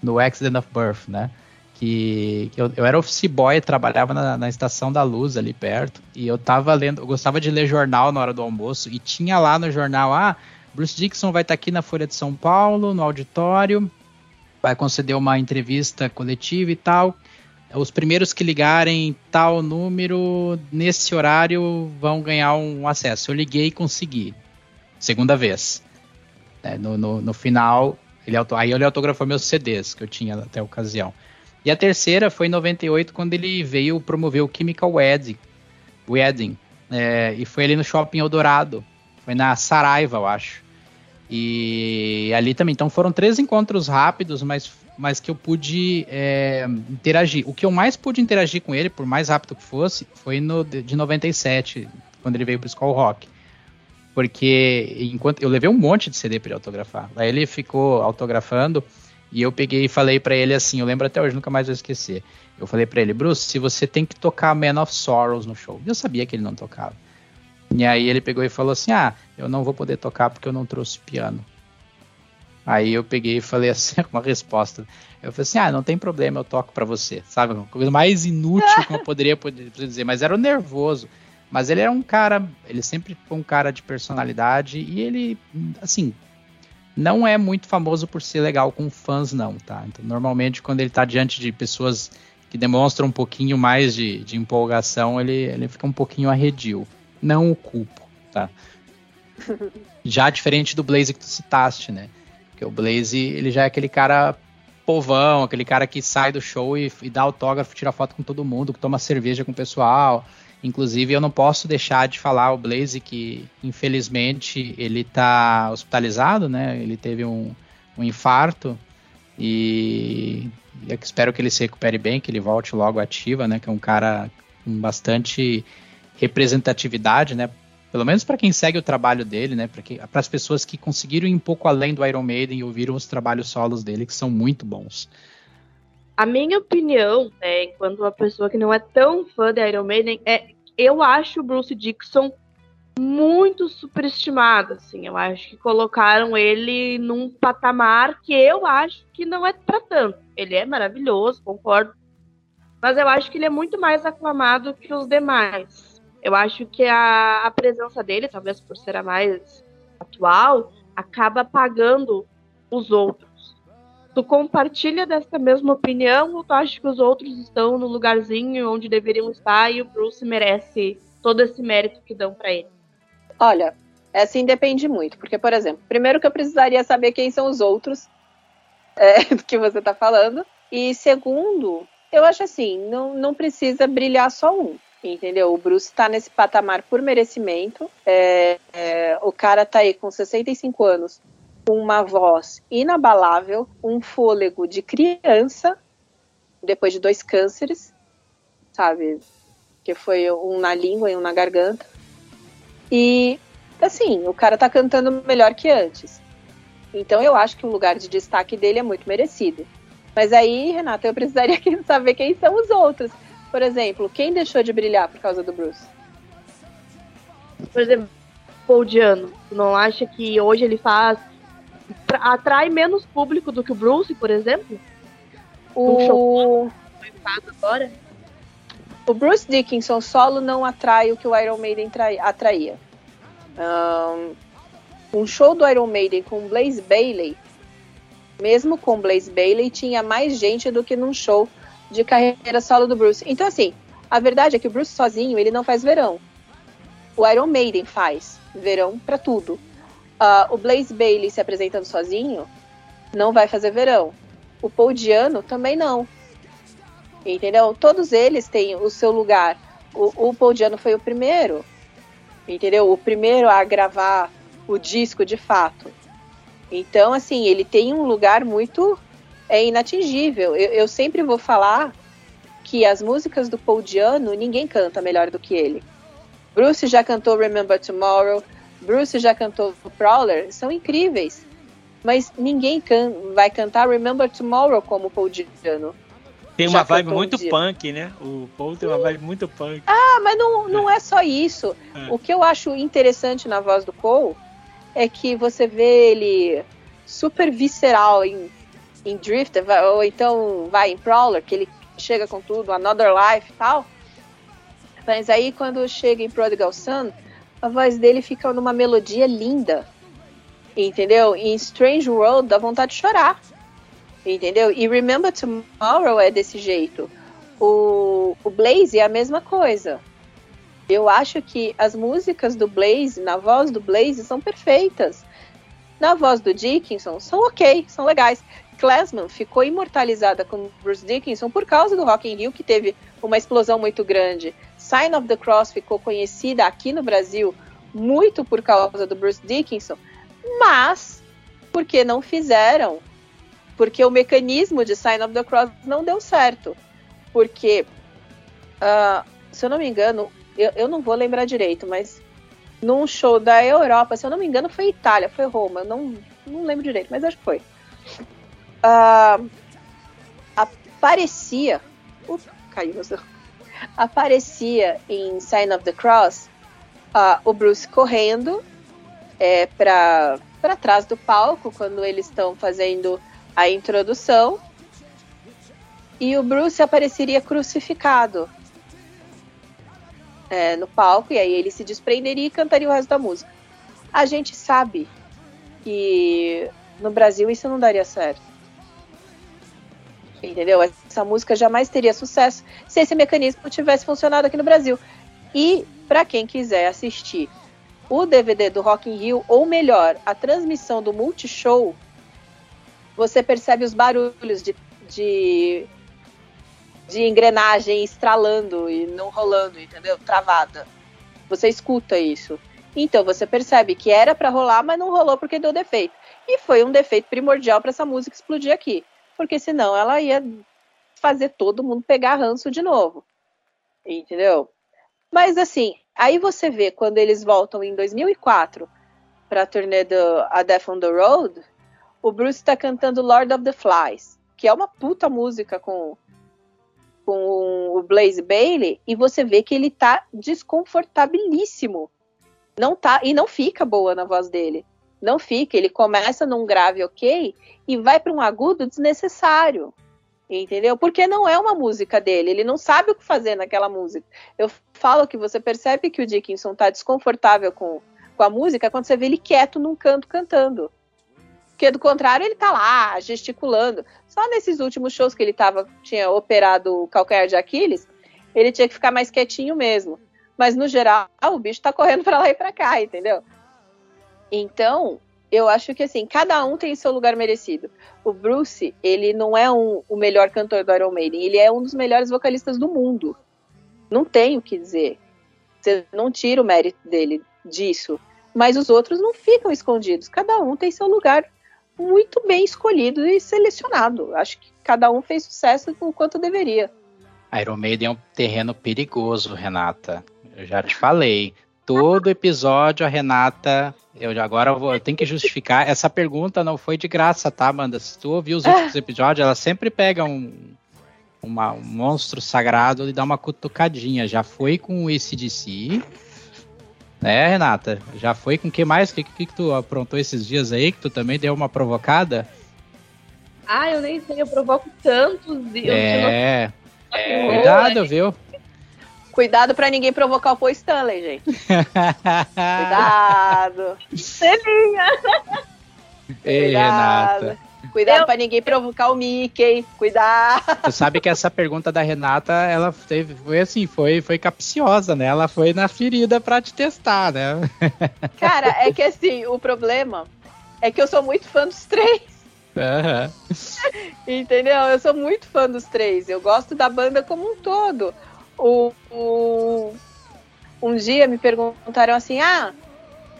no Accident of Birth, né? Que, que eu, eu, era office boy, trabalhava na, na, estação da luz ali perto, e eu tava lendo, eu gostava de ler jornal na hora do almoço, e tinha lá no jornal, ah, Bruce Dixon vai estar tá aqui na Folha de São Paulo, no auditório, vai conceder uma entrevista coletiva e tal. Os primeiros que ligarem tal número nesse horário vão ganhar um acesso. Eu liguei e consegui. Segunda vez. É, no, no, no, final, ele aí ele autografou meus CDs que eu tinha até a ocasião. E a terceira foi em 98, quando ele veio promover o Chemical Wedding. Wedding é, e foi ali no Shopping Eldorado. Foi na Saraiva, eu acho. E ali também, então foram três encontros rápidos, mas, mas que eu pude é, interagir. O que eu mais pude interagir com ele, por mais rápido que fosse, foi no de 97, quando ele veio pro Skull Rock. Porque enquanto eu levei um monte de CD para ele autografar. Aí ele ficou autografando e eu peguei e falei para ele assim, eu lembro até hoje, nunca mais vou esquecer. Eu falei para ele, Bruce, se você tem que tocar Man of Sorrows no show. Eu sabia que ele não tocava. E aí ele pegou e falou assim: Ah, eu não vou poder tocar porque eu não trouxe piano. Aí eu peguei e falei assim, uma resposta. Eu falei assim: Ah, não tem problema, eu toco para você. Sabe? Uma coisa mais inútil que eu poderia poder dizer, mas era o nervoso. Mas ele era um cara, ele sempre foi um cara de personalidade e ele, assim, não é muito famoso por ser legal com fãs, não, tá? Então, normalmente, quando ele tá diante de pessoas que demonstram um pouquinho mais de, de empolgação, ele, ele fica um pouquinho arredio não o culpo, tá? já diferente do Blaze que tu citaste, né? Porque o Blaze, ele já é aquele cara povão, aquele cara que sai do show e, e dá autógrafo, tira foto com todo mundo, que toma cerveja com o pessoal. Inclusive, eu não posso deixar de falar o Blaze que, infelizmente, ele tá hospitalizado, né? Ele teve um, um infarto e eu espero que ele se recupere bem, que ele volte logo ativa, né? Que é um cara com bastante representatividade, né? Pelo menos para quem segue o trabalho dele, né? Para as pessoas que conseguiram ir um pouco além do Iron Maiden e ouviram os trabalhos solos dele, que são muito bons. A minha opinião, né, enquanto uma pessoa que não é tão fã de Iron Maiden, é eu acho o Bruce Dixon muito superestimado, assim. Eu acho que colocaram ele num patamar que eu acho que não é para tanto. Ele é maravilhoso, concordo. Mas eu acho que ele é muito mais aclamado que os demais. Eu acho que a, a presença dele, talvez por ser a mais atual, acaba apagando os outros. Tu compartilha dessa mesma opinião ou tu acha que os outros estão no lugarzinho onde deveriam estar e o Bruce merece todo esse mérito que dão para ele? Olha, é assim depende muito, porque por exemplo, primeiro que eu precisaria saber quem são os outros é, do que você está falando e segundo, eu acho assim, não, não precisa brilhar só um entendeu? O Bruce tá nesse patamar por merecimento. É, é, o cara tá aí com 65 anos, uma voz inabalável, um fôlego de criança, depois de dois cânceres, sabe? Que foi um na língua e um na garganta. E, assim, o cara tá cantando melhor que antes. Então eu acho que o lugar de destaque dele é muito merecido. Mas aí, Renata, eu precisaria saber quem são os outros. Por exemplo, quem deixou de brilhar por causa do Bruce? Por exemplo, Paul Diano. Tu não acha que hoje ele faz. atrai menos público do que o Bruce, por exemplo? O. agora? O Bruce Dickinson solo não atrai o que o Iron Maiden atraía. Um, um show do Iron Maiden com Blaze Bailey mesmo com Blaze Bailey, tinha mais gente do que num show de carreira solo do Bruce. Então, assim, a verdade é que o Bruce sozinho, ele não faz verão. O Iron Maiden faz verão para tudo. Uh, o Blaze Bailey se apresentando sozinho não vai fazer verão. O Paul Diano também não. Entendeu? Todos eles têm o seu lugar. O, o Paul Diano foi o primeiro. Entendeu? O primeiro a gravar o disco de fato. Então, assim, ele tem um lugar muito é inatingível. Eu, eu sempre vou falar que as músicas do Paul Diano ninguém canta melhor do que ele. Bruce já cantou Remember Tomorrow, Bruce já cantou Prowler, são incríveis. Mas ninguém can vai cantar Remember Tomorrow como Paul Diano. Tem uma vibe muito punk, né? O Paul tem uma vibe muito punk. Ah, mas não, não é só isso. É. O que eu acho interessante na voz do Paul é que você vê ele super visceral em, em Drifter, ou então vai em Prowler, que ele chega com tudo, Another Life e tal. Mas aí quando chega em Prodigal Son, a voz dele fica numa melodia linda. Entendeu? Em Strange World dá vontade de chorar. Entendeu? E Remember Tomorrow é desse jeito. O, o Blaze é a mesma coisa. Eu acho que as músicas do Blaze, na voz do Blaze, são perfeitas. Na voz do Dickinson, são ok, são legais. Klesman ficou imortalizada com Bruce Dickinson por causa do Rock in Rio, que teve uma explosão muito grande. Sign of the Cross ficou conhecida aqui no Brasil muito por causa do Bruce Dickinson, mas porque não fizeram, porque o mecanismo de Sign of the Cross não deu certo. Porque, uh, se eu não me engano, eu, eu não vou lembrar direito, mas num show da Europa, se eu não me engano, foi Itália, foi Roma, não, não lembro direito, mas acho que foi. Uh, aparecia. Uh, caiu, Aparecia em Sign of the Cross uh, o Bruce correndo é, para trás do palco quando eles estão fazendo a introdução. E o Bruce apareceria crucificado é, no palco, e aí ele se desprenderia e cantaria o resto da música. A gente sabe que no Brasil isso não daria certo. Entendeu? Essa música jamais teria sucesso se esse mecanismo tivesse funcionado aqui no Brasil. E para quem quiser assistir o DVD do Rock in Rio, ou melhor, a transmissão do Multishow, você percebe os barulhos de, de de engrenagem estralando e não rolando, entendeu? Travada. Você escuta isso. Então você percebe que era para rolar, mas não rolou porque deu defeito. E foi um defeito primordial para essa música explodir aqui, porque senão ela ia fazer todo mundo pegar ranço de novo. Entendeu? Mas assim, aí você vê quando eles voltam em 2004 para a turnê do A Death on the Road, o Bruce está cantando Lord of the Flies, que é uma puta música com com o Blaze Bailey e você vê que ele tá desconfortabilíssimo. Não tá e não fica boa na voz dele. Não fica, ele começa num grave OK e vai para um agudo desnecessário. Entendeu? Porque não é uma música dele, ele não sabe o que fazer naquela música. Eu falo que você percebe que o Dickinson tá desconfortável com, com a música quando você vê ele quieto num canto cantando. Porque do contrário, ele tá lá gesticulando. Só nesses últimos shows que ele tava, tinha operado o calcanhar de Aquiles, ele tinha que ficar mais quietinho mesmo. Mas no geral, o bicho tá correndo para lá e para cá, entendeu? Então, eu acho que assim, cada um tem seu lugar merecido. O Bruce, ele não é um, o melhor cantor do Iron Maiden, ele é um dos melhores vocalistas do mundo. Não tem o que dizer. Você não tira o mérito dele disso. Mas os outros não ficam escondidos. Cada um tem seu lugar muito bem escolhido e selecionado. Acho que cada um fez sucesso o quanto deveria. Iron Maiden é um terreno perigoso, Renata. Eu já te falei. Todo episódio a Renata. Eu agora vou, eu tenho que justificar. Essa pergunta não foi de graça, tá, Amanda? Se tu ouviu os últimos episódios, ela sempre pega um, uma, um monstro sagrado e dá uma cutucadinha. Já foi com o ACDC, é, Renata, já foi com o que mais? O que, que, que tu aprontou esses dias aí? Que tu também deu uma provocada? Ah, eu nem sei, eu provoco tantos. É, é cuidado, viu? Cuidado para ninguém provocar o Paul Stanley, gente. cuidado. Selinha. Ei, Renata. Cuidado eu... para ninguém provocar o Mickey. Cuidado. Você sabe que essa pergunta da Renata, ela teve, foi assim, foi, foi capciosa, né? Ela foi na ferida para te testar, né? Cara, é que assim, o problema é que eu sou muito fã dos três. Uhum. Entendeu? Eu sou muito fã dos três. Eu gosto da banda como um todo. O, o, um dia me perguntaram assim: ah,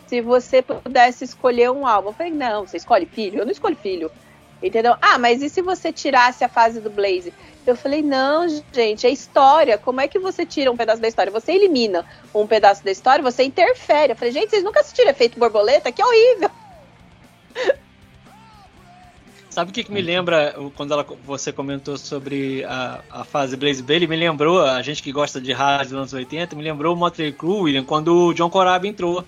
se você pudesse escolher um álbum. Eu falei: não, você escolhe filho? Eu não escolho filho. Entendeu? Ah, mas e se você tirasse a fase do Blaze? Eu falei, não, gente, é história. Como é que você tira um pedaço da história? Você elimina um pedaço da história, você interfere. Eu falei, gente, vocês nunca assistiram Efeito Borboleta? Que horrível. Sabe o que, que me lembra quando ela, você comentou sobre a, a fase Blaze Bailey? Me lembrou, a gente que gosta de rádio dos anos 80, me lembrou o Motley Crue, William, quando o John Corabi entrou.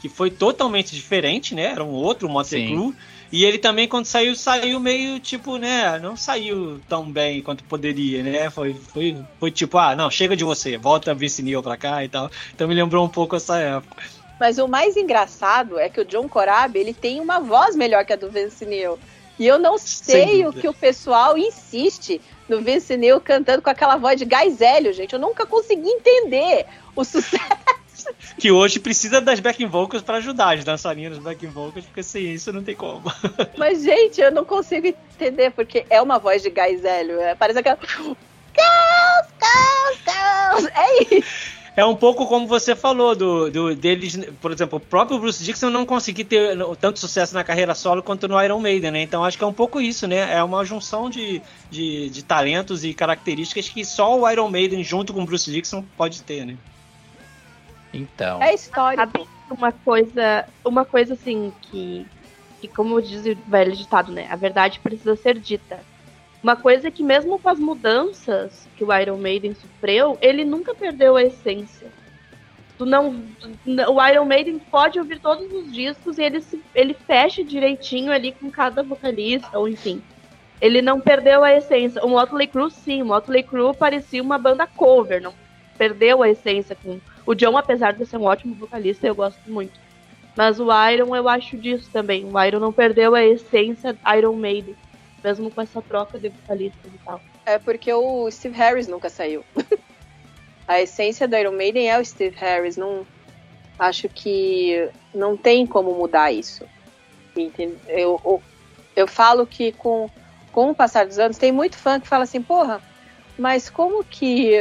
Que foi totalmente diferente, né? Era um outro Motley Crue e ele também, quando saiu, saiu meio tipo, né? Não saiu tão bem quanto poderia, né? Foi, foi, foi tipo, ah, não, chega de você, volta Vince Neil pra cá e tal. Então me lembrou um pouco essa época. Mas o mais engraçado é que o John Corabi, ele tem uma voz melhor que a do Vince Neil. E eu não sei o que o pessoal insiste no Vince Neil cantando com aquela voz de gás hélio, gente. Eu nunca consegui entender o sucesso que hoje precisa das backing vocals para ajudar as dançarinas backing vocals, porque sem isso não tem como. Mas, gente, eu não consigo entender, porque é uma voz de gás hélio. É, parece aquela. Caos, caos, caos. É isso. É um pouco como você falou do, do deles, por exemplo, o próprio Bruce Dixon não conseguiu ter tanto sucesso na carreira solo quanto no Iron Maiden, né? Então acho que é um pouco isso, né? É uma junção de, de, de talentos e características que só o Iron Maiden junto com o Bruce Dixon pode ter, né? Então. É história. Uma coisa, uma coisa assim que, que como diz o velho ditado, né? A verdade precisa ser dita. Uma coisa que mesmo com as mudanças que o Iron Maiden sofreu, ele nunca perdeu a essência. Tu não, o Iron Maiden pode ouvir todos os discos e ele, se, ele fecha direitinho ali com cada vocalista, ou enfim. Ele não perdeu a essência. O Motley Crue, sim. O Motley Crue parecia uma banda cover, não perdeu a essência com o John, apesar de ser um ótimo vocalista, eu gosto muito. Mas o Iron, eu acho disso também. O Iron não perdeu a essência Iron Maiden, mesmo com essa troca de vocalistas e tal. É porque o Steve Harris nunca saiu. a essência do Iron Maiden é o Steve Harris. Não acho que não tem como mudar isso. Eu, eu, eu falo que com, com o passar dos anos tem muito fã que fala assim, porra, mas como que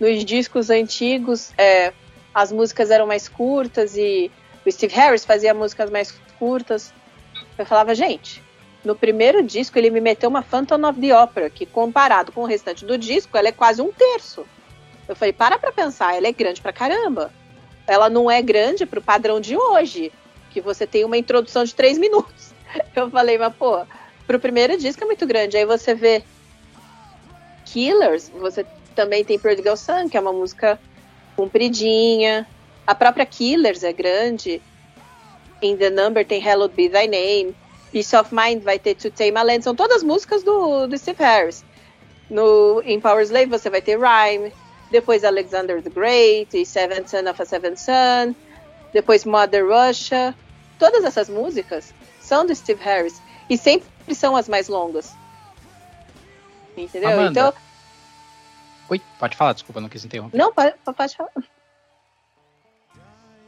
nos discos antigos é, as músicas eram mais curtas e o Steve Harris fazia músicas mais curtas. Eu falava, gente, no primeiro disco ele me meteu uma Phantom of the Opera, que comparado com o restante do disco, ela é quase um terço. Eu falei, para pra pensar, ela é grande pra caramba. Ela não é grande pro padrão de hoje, que você tem uma introdução de três minutos. Eu falei, mas pô, pro primeiro disco é muito grande. Aí você vê Killers, você também tem Prodigal Sun, que é uma música compridinha. A própria Killers é grande. In the Number tem Hallowed Be Thy Name. Peace of Mind vai ter To Tame a Land. São todas músicas do, do Steve Harris. No, em Power Slave você vai ter Rhyme. Depois Alexander the Great e Seventh Son of a Seventh Son. Depois Mother Russia. Todas essas músicas são do Steve Harris. E sempre são as mais longas. Entendeu? Amanda, então Oi, pode falar, desculpa, não quis interromper. Não, pode, pode falar.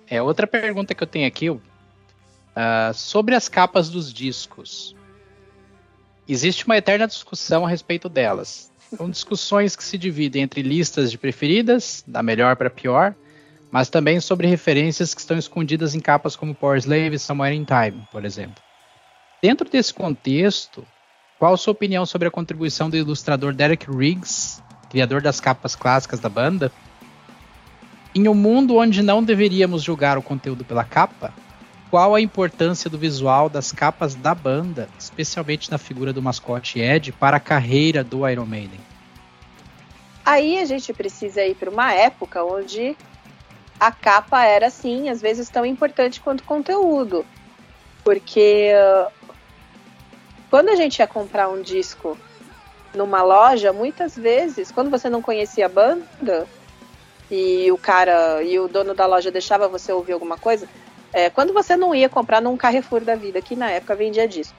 É, outra pergunta que eu tenho aqui, uh, sobre as capas dos discos. Existe uma eterna discussão a respeito delas. São discussões que se dividem entre listas de preferidas, da melhor para pior, mas também sobre referências que estão escondidas em capas como Power Slave e Somewhere in Time, por exemplo. Dentro desse contexto, qual a sua opinião sobre a contribuição do ilustrador Derek Riggs criador das capas clássicas da banda, em um mundo onde não deveríamos julgar o conteúdo pela capa, qual a importância do visual das capas da banda, especialmente na figura do mascote Ed, para a carreira do Iron Maiden? Aí a gente precisa ir para uma época onde a capa era, assim, às vezes tão importante quanto o conteúdo. Porque uh, quando a gente ia comprar um disco numa loja, muitas vezes, quando você não conhecia a banda e o cara e o dono da loja deixava você ouvir alguma coisa, é, quando você não ia comprar num Carrefour da vida, que na época vendia disco,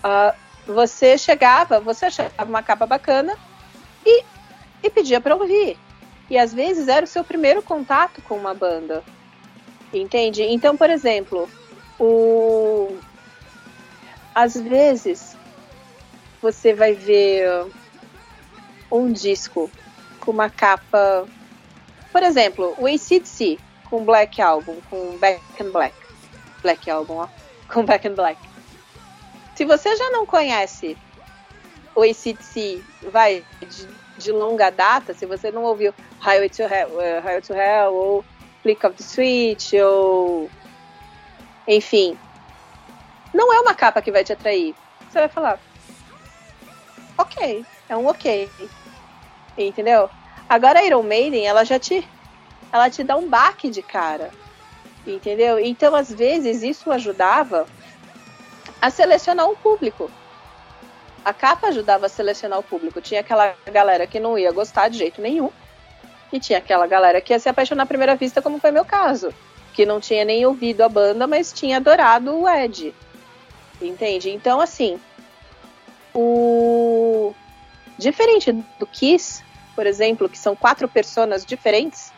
Uh, você chegava, você achava uma capa bacana e, e pedia para ouvir. E às vezes era o seu primeiro contato com uma banda. Entende? Então, por exemplo, o às vezes você vai ver um disco com uma capa, por exemplo, o ACDC com Black Album, com Back in Black, Black Album, ó, com Back in Black. Se você já não conhece o ACDC, vai de, de longa data, se você não ouviu Highway to Hell, uh, Highway to Hell ou Flick of the Switch ou enfim, não é uma capa que vai te atrair. Você vai falar, ok, é um ok, entendeu? Agora a Iron Maiden, ela já te, ela te dá um baque de cara, entendeu? Então às vezes isso ajudava a selecionar um público. A capa ajudava a selecionar o público. Tinha aquela galera que não ia gostar de jeito nenhum. E tinha aquela galera que ia se apaixonar à primeira vista, como foi meu caso. Que não tinha nem ouvido a banda, mas tinha adorado o Ed. Entende? Então, assim, o. Diferente do Kiss, por exemplo, que são quatro personas diferentes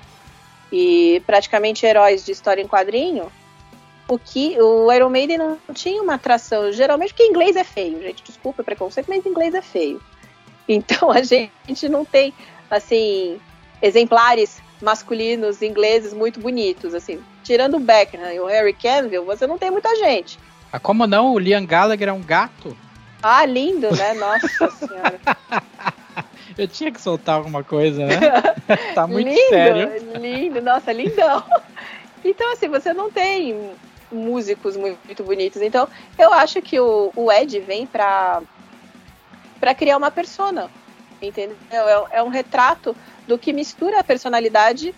e praticamente heróis de história em quadrinho, o que o Iron Maiden não tinha uma atração, geralmente porque inglês é feio, gente, desculpa o preconceito, mas inglês é feio. Então a gente não tem assim exemplares masculinos ingleses muito bonitos, assim. Tirando o Beckham e o Harry Cavill, você não tem muita gente. Ah, como não? O Liam Gallagher é um gato? Ah, lindo, né? Nossa senhora. Eu tinha que soltar alguma coisa, né? tá muito lindo, sério. Lindo, nossa, lindão. Então, assim, você não tem músicos muito, bonitos. Então, eu acho que o, o Ed vem para para criar uma persona, entendeu? É, é, um retrato do que mistura a personalidade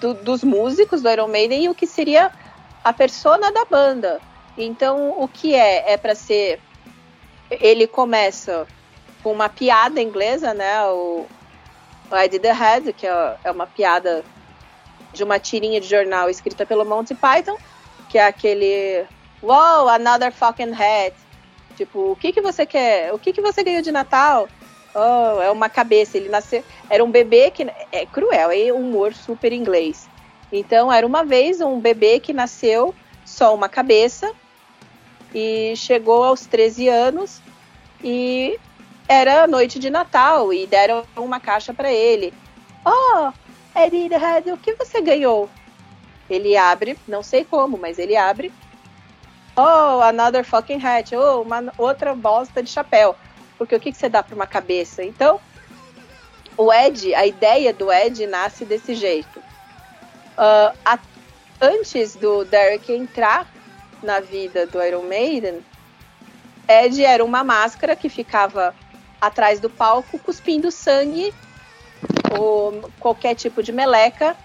do, dos músicos do Iron Maiden e o que seria a persona da banda. Então, o que é? É para ser. Ele começa com uma piada inglesa, né? O I Did the Head, que é, é uma piada de uma tirinha de jornal escrita pelo Monty Python que é aquele Wow, another fucking hat. Tipo, o que que você quer? O que que você ganhou de Natal? Oh, é uma cabeça. Ele nasceu. Era um bebê que. É cruel, é humor super inglês. Então, era uma vez um bebê que nasceu só uma cabeça e chegou aos 13 anos e era noite de Natal e deram uma caixa para ele. Oh, Eddie, o que você ganhou? Ele abre, não sei como, mas ele abre. Oh, another fucking hat. Oh, uma outra bosta de chapéu. Porque o que, que você dá para uma cabeça? Então, o Ed, a ideia do Ed nasce desse jeito. Uh, a, antes do Derek entrar na vida do Iron Maiden, Ed era uma máscara que ficava atrás do palco cuspindo sangue ou qualquer tipo de meleca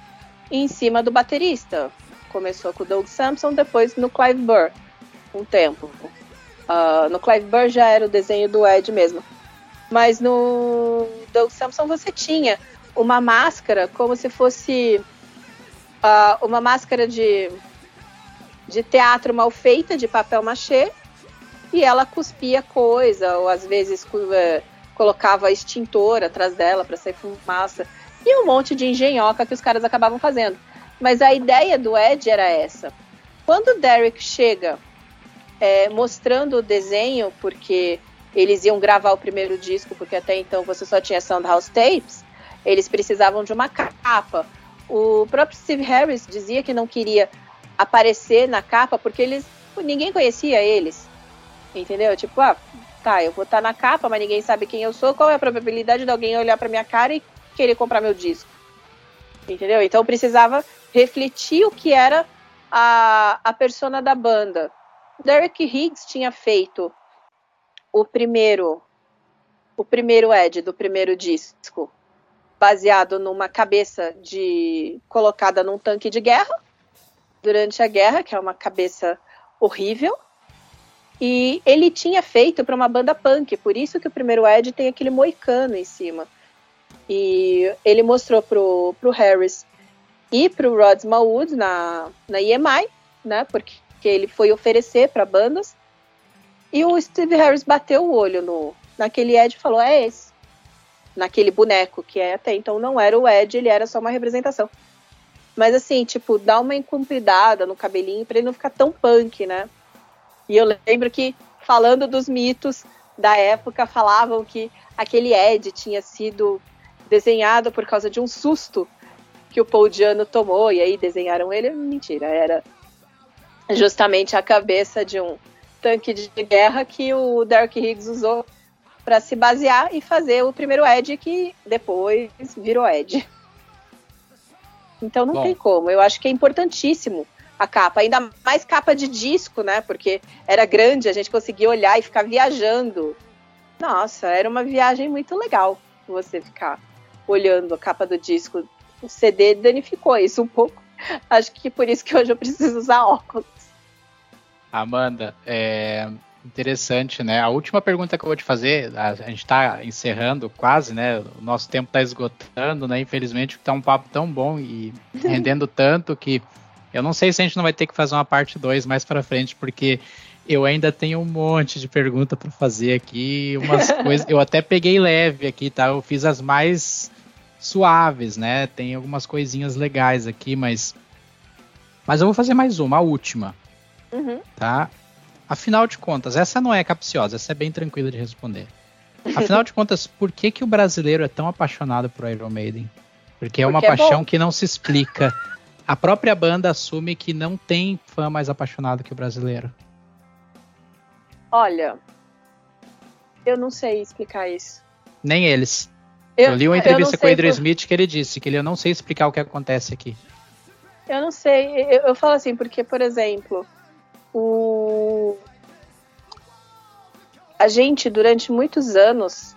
em cima do baterista. Começou com o Doug Sampson, depois no Clive Burr, um tempo. Uh, no Clive Burr já era o desenho do Ed mesmo. Mas no Doug Sampson você tinha uma máscara como se fosse uh, uma máscara de, de teatro mal feita, de papel machê, e ela cuspia coisa, ou às vezes uh, colocava extintor atrás dela para sair fumaça e um monte de engenhoca que os caras acabavam fazendo. Mas a ideia do Ed era essa. Quando o Derek chega é, mostrando o desenho, porque eles iam gravar o primeiro disco, porque até então você só tinha Soundhouse Tapes, eles precisavam de uma capa. O próprio Steve Harris dizia que não queria aparecer na capa porque eles ninguém conhecia eles. Entendeu? Tipo, ah, tá, eu vou estar tá na capa, mas ninguém sabe quem eu sou. Qual é a probabilidade de alguém olhar para minha cara e querer comprar meu disco. Entendeu? Então precisava refletir o que era a, a persona da banda. Derek Higgs tinha feito o primeiro o primeiro Ed do primeiro disco, baseado numa cabeça de colocada num tanque de guerra durante a guerra, que é uma cabeça horrível. E ele tinha feito para uma banda punk, por isso que o primeiro Ed tem aquele moicano em cima. E ele mostrou pro, pro Harris e pro Rod Smallwood na, na EMI, né? Porque ele foi oferecer para bandas. E o Steve Harris bateu o olho no, naquele Ed e falou: é esse. Naquele boneco, que é, até então não era o Ed, ele era só uma representação. Mas assim, tipo, dá uma encumpridada no cabelinho pra ele não ficar tão punk, né? E eu lembro que, falando dos mitos da época, falavam que aquele Ed tinha sido desenhado por causa de um susto que o Paul Diano tomou, e aí desenharam ele. Mentira, era justamente a cabeça de um tanque de guerra que o Derek Higgs usou para se basear e fazer o primeiro Ed que depois virou Ed. Então não Bom. tem como. Eu acho que é importantíssimo a capa, ainda mais capa de disco, né? Porque era grande, a gente conseguia olhar e ficar viajando. Nossa, era uma viagem muito legal você ficar olhando a capa do disco. O CD danificou isso um pouco. Acho que por isso que hoje eu preciso usar óculos. Amanda, é interessante, né? A última pergunta que eu vou te fazer, a, gente está encerrando quase, né? O nosso tempo está esgotando, né? Infelizmente, está um papo tão bom e rendendo tanto que eu não sei se a gente não vai ter que fazer uma parte 2 mais para frente, porque eu ainda tenho um monte de pergunta para fazer aqui, umas coisas, eu até peguei leve aqui, tá? Eu fiz as mais suaves, né? Tem algumas coisinhas legais aqui, mas mas eu vou fazer mais uma, a última. Uhum. Tá? Afinal de contas, essa não é capciosa, essa é bem tranquila de responder. Afinal de contas, por que, que o brasileiro é tão apaixonado por Iron Maiden? Porque é uma Porque é paixão que não se explica. A própria banda assume que não tem fã mais apaixonado que o brasileiro. Olha, eu não sei explicar isso. Nem eles. Eu, eu li uma entrevista com o Adrian por... Smith que ele disse que ele eu não sei explicar o que acontece aqui. Eu não sei. Eu, eu falo assim, porque, por exemplo, o... a gente, durante muitos anos,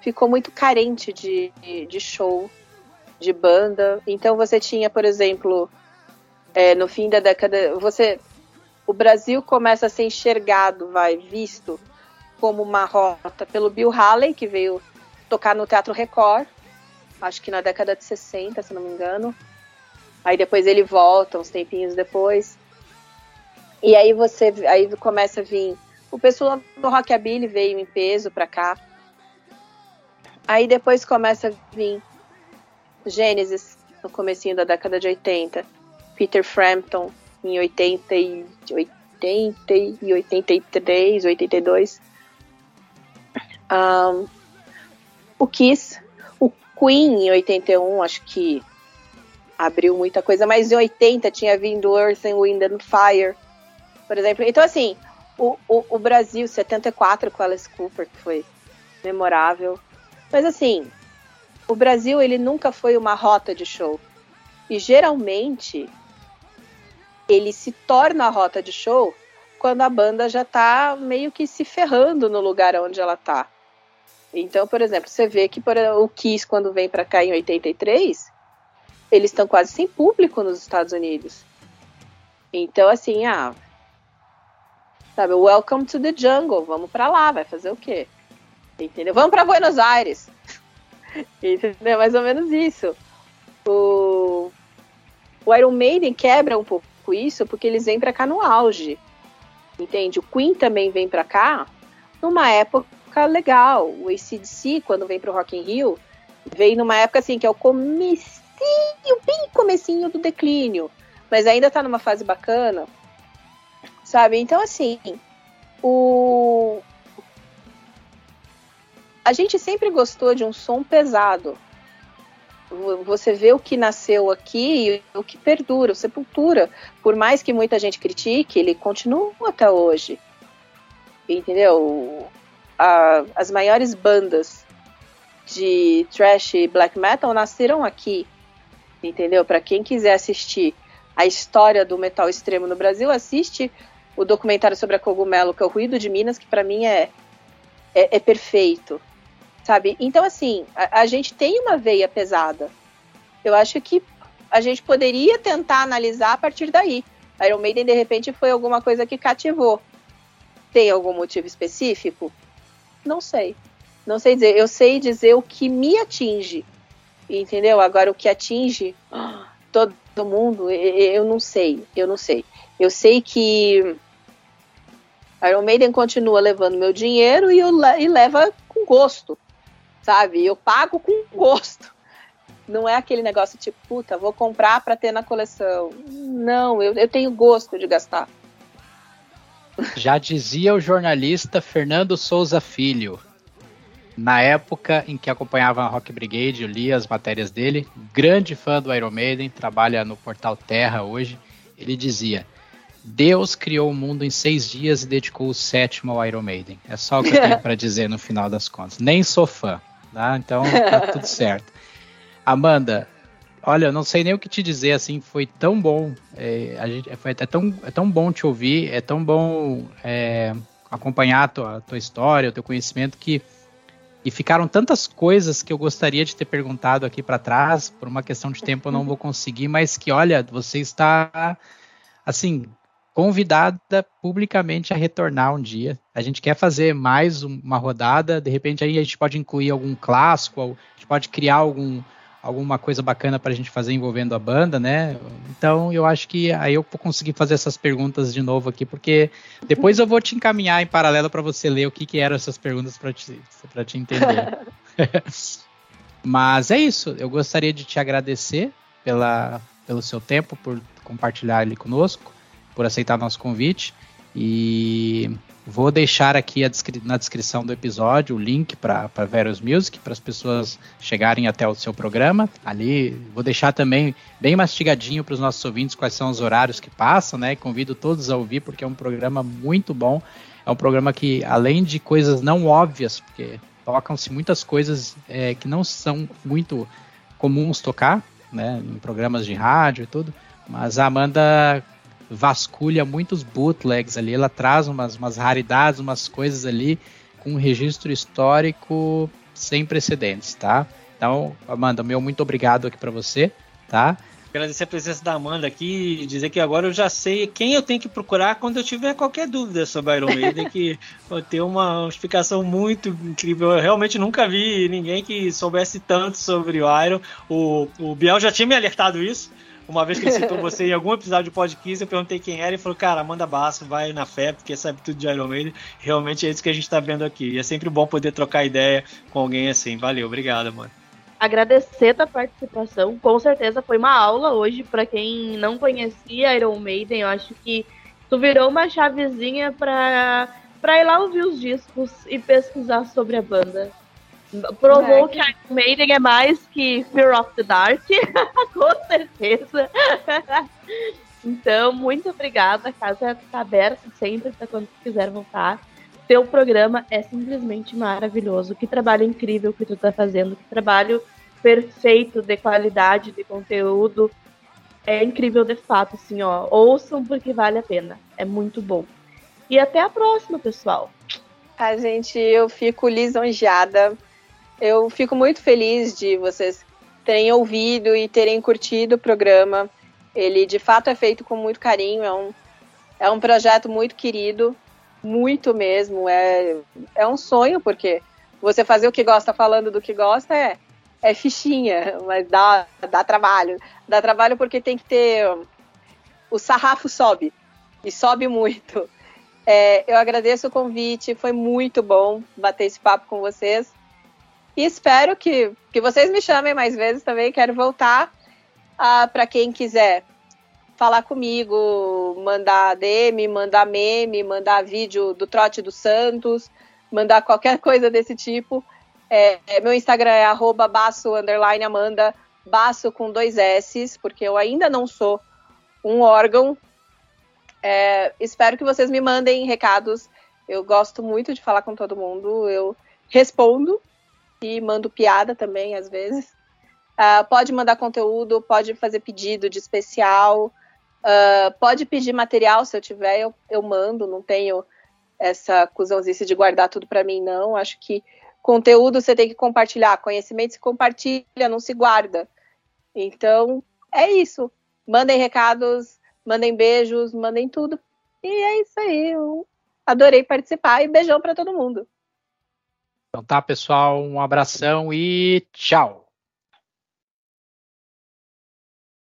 ficou muito carente de, de show, de banda. Então você tinha, por exemplo, é, no fim da década, você, o Brasil começa a ser enxergado, vai visto como uma rota pelo Bill Haley, que veio tocar no Teatro Record, acho que na década de 60, se não me engano. Aí depois ele volta, uns tempinhos depois. E aí você aí começa a vir. O pessoal do Rockabilly veio em peso pra cá. Aí depois começa a vir Gênesis no comecinho da década de 80. Peter Frampton em 80 e, 80 e 83, 82. Um, o Kiss, o Queen em 81, acho que abriu muita coisa, mas em 80 tinha vindo Earth and Wind and Fire por exemplo. Então, assim, o, o, o Brasil 74 com Alice Cooper, que foi memorável. Mas, assim, o Brasil, ele nunca foi uma rota de show. E, geralmente, ele se torna a rota de show quando a banda já tá meio que se ferrando no lugar onde ela tá. Então, por exemplo, você vê que por, o Kiss, quando vem para cá em 83, eles estão quase sem público nos Estados Unidos. Então, assim, ah, Sabe, welcome to the jungle, vamos para lá, vai fazer o quê? Entendeu? Vamos para Buenos Aires. Entendeu? Mais ou menos isso. O, o Iron Maiden quebra um pouco isso porque eles vêm para cá no auge. Entende? O Queen também vem para cá numa época legal. O ACDC, quando vem pro Rock in Rio, vem numa época assim que é o comecinho, bem comecinho do declínio, mas ainda tá numa fase bacana sabe? Então, assim, o. A gente sempre gostou de um som pesado. Você vê o que nasceu aqui e o que perdura, o Sepultura. Por mais que muita gente critique, ele continua até hoje. Entendeu? A, as maiores bandas de thrash e black metal nasceram aqui. Entendeu? Para quem quiser assistir a história do metal extremo no Brasil, assiste o documentário sobre a cogumelo, que é o Ruído de Minas, que para mim é, é, é, perfeito, sabe? Então, assim, a, a, gente tem uma veia pesada. Eu acho que a gente poderia tentar analisar a partir daí. Iron Maiden, de repente, foi alguma coisa que cativou. Tem algum motivo específico? Não sei. Não sei dizer. Eu sei dizer o que me atinge. Entendeu? Agora, o que atinge todo mundo, eu não sei. Eu não sei. Eu sei que Iron Maiden continua levando meu dinheiro e, eu, e leva com gosto, sabe? Eu pago com gosto. Não é aquele negócio tipo, puta, vou comprar para ter na coleção. Não, eu, eu tenho gosto de gastar. Já dizia o jornalista Fernando Souza Filho, na época em que acompanhava a Rock Brigade, eu li as matérias dele, grande fã do Iron Maiden, trabalha no portal Terra hoje. Ele dizia: Deus criou o mundo em seis dias e dedicou o sétimo ao Iron Maiden. É só o que eu tenho para dizer no final das contas. Nem sou fã, tá? Então tá tudo certo. Amanda, olha, eu não sei nem o que te dizer, assim, foi tão bom. É, a gente, foi, é, tão, é tão bom te ouvir, é tão bom é, acompanhar a tua, a tua história, o teu conhecimento que e ficaram tantas coisas que eu gostaria de ter perguntado aqui para trás, por uma questão de tempo eu não vou conseguir, mas que olha, você está assim, convidada publicamente a retornar um dia. A gente quer fazer mais uma rodada, de repente aí a gente pode incluir algum clássico, a gente pode criar algum alguma coisa bacana para a gente fazer envolvendo a banda, né? Então eu acho que aí eu vou conseguir fazer essas perguntas de novo aqui, porque depois eu vou te encaminhar em paralelo para você ler o que, que eram essas perguntas para te, pra te entender. Mas é isso, eu gostaria de te agradecer pela, pelo seu tempo, por compartilhar ali conosco, por aceitar nosso convite. E Vou deixar aqui descri na descrição do episódio o link para Veros Music, para as pessoas chegarem até o seu programa. Ali, vou deixar também bem mastigadinho para os nossos ouvintes quais são os horários que passam, né? Convido todos a ouvir, porque é um programa muito bom. É um programa que, além de coisas não óbvias, porque tocam-se muitas coisas é, que não são muito comuns tocar, né? Em programas de rádio e tudo. Mas a Amanda vasculha muitos bootlegs ali, ela traz umas, umas raridades, umas coisas ali com um registro histórico sem precedentes, tá? Então, Amanda, meu muito obrigado aqui para você, tá? Agradecer a presença da Amanda aqui e dizer que agora eu já sei quem eu tenho que procurar quando eu tiver qualquer dúvida sobre Iron Maiden, que ter uma explicação muito incrível. Eu realmente nunca vi ninguém que soubesse tanto sobre o Iron. O, o Biel já tinha me alertado isso, uma vez que ele citou você em algum episódio do podcast, eu perguntei quem era e falou: Cara, manda Basso, vai na fé, porque sabe tudo de Iron Maiden. Realmente é isso que a gente tá vendo aqui. E é sempre bom poder trocar ideia com alguém assim. Valeu, obrigado, mano. Agradecer a participação. Com certeza foi uma aula hoje para quem não conhecia Iron Maiden. Eu acho que tu virou uma chavezinha para para ir lá ouvir os discos e pesquisar sobre a banda. Provou é, que... que Iron Maiden é mais que Fear of the Dark, com certeza. então, muito obrigada. A casa está aberta sempre para quando quiser voltar. Teu programa é simplesmente maravilhoso. Que trabalho incrível que tu está fazendo. Que trabalho perfeito de qualidade, de conteúdo. É incrível de fato, assim, ó. Ouçam porque vale a pena. É muito bom. E até a próxima, pessoal. A gente, eu fico lisonjeada eu fico muito feliz de vocês terem ouvido e terem curtido o programa. Ele de fato é feito com muito carinho, é um, é um projeto muito querido, muito mesmo. É, é um sonho, porque você fazer o que gosta falando do que gosta é, é fichinha, mas dá, dá trabalho. Dá trabalho porque tem que ter. O sarrafo sobe, e sobe muito. É, eu agradeço o convite, foi muito bom bater esse papo com vocês. E espero que, que vocês me chamem mais vezes também. Quero voltar. Uh, para quem quiser falar comigo, mandar DM, mandar meme, mandar vídeo do trote do Santos, mandar qualquer coisa desse tipo. É, é, meu Instagram é arroba baço, Amanda, baço com dois S, porque eu ainda não sou um órgão. É, espero que vocês me mandem recados. Eu gosto muito de falar com todo mundo. Eu respondo e mando piada também, às vezes. Uh, pode mandar conteúdo, pode fazer pedido de especial, uh, pode pedir material se eu tiver, eu, eu mando, não tenho essa cuzãozice de guardar tudo para mim, não. Acho que conteúdo você tem que compartilhar, conhecimento se compartilha, não se guarda. Então, é isso. Mandem recados, mandem beijos, mandem tudo. E é isso aí. Eu adorei participar e beijão para todo mundo. Então tá, pessoal, um abração e tchau.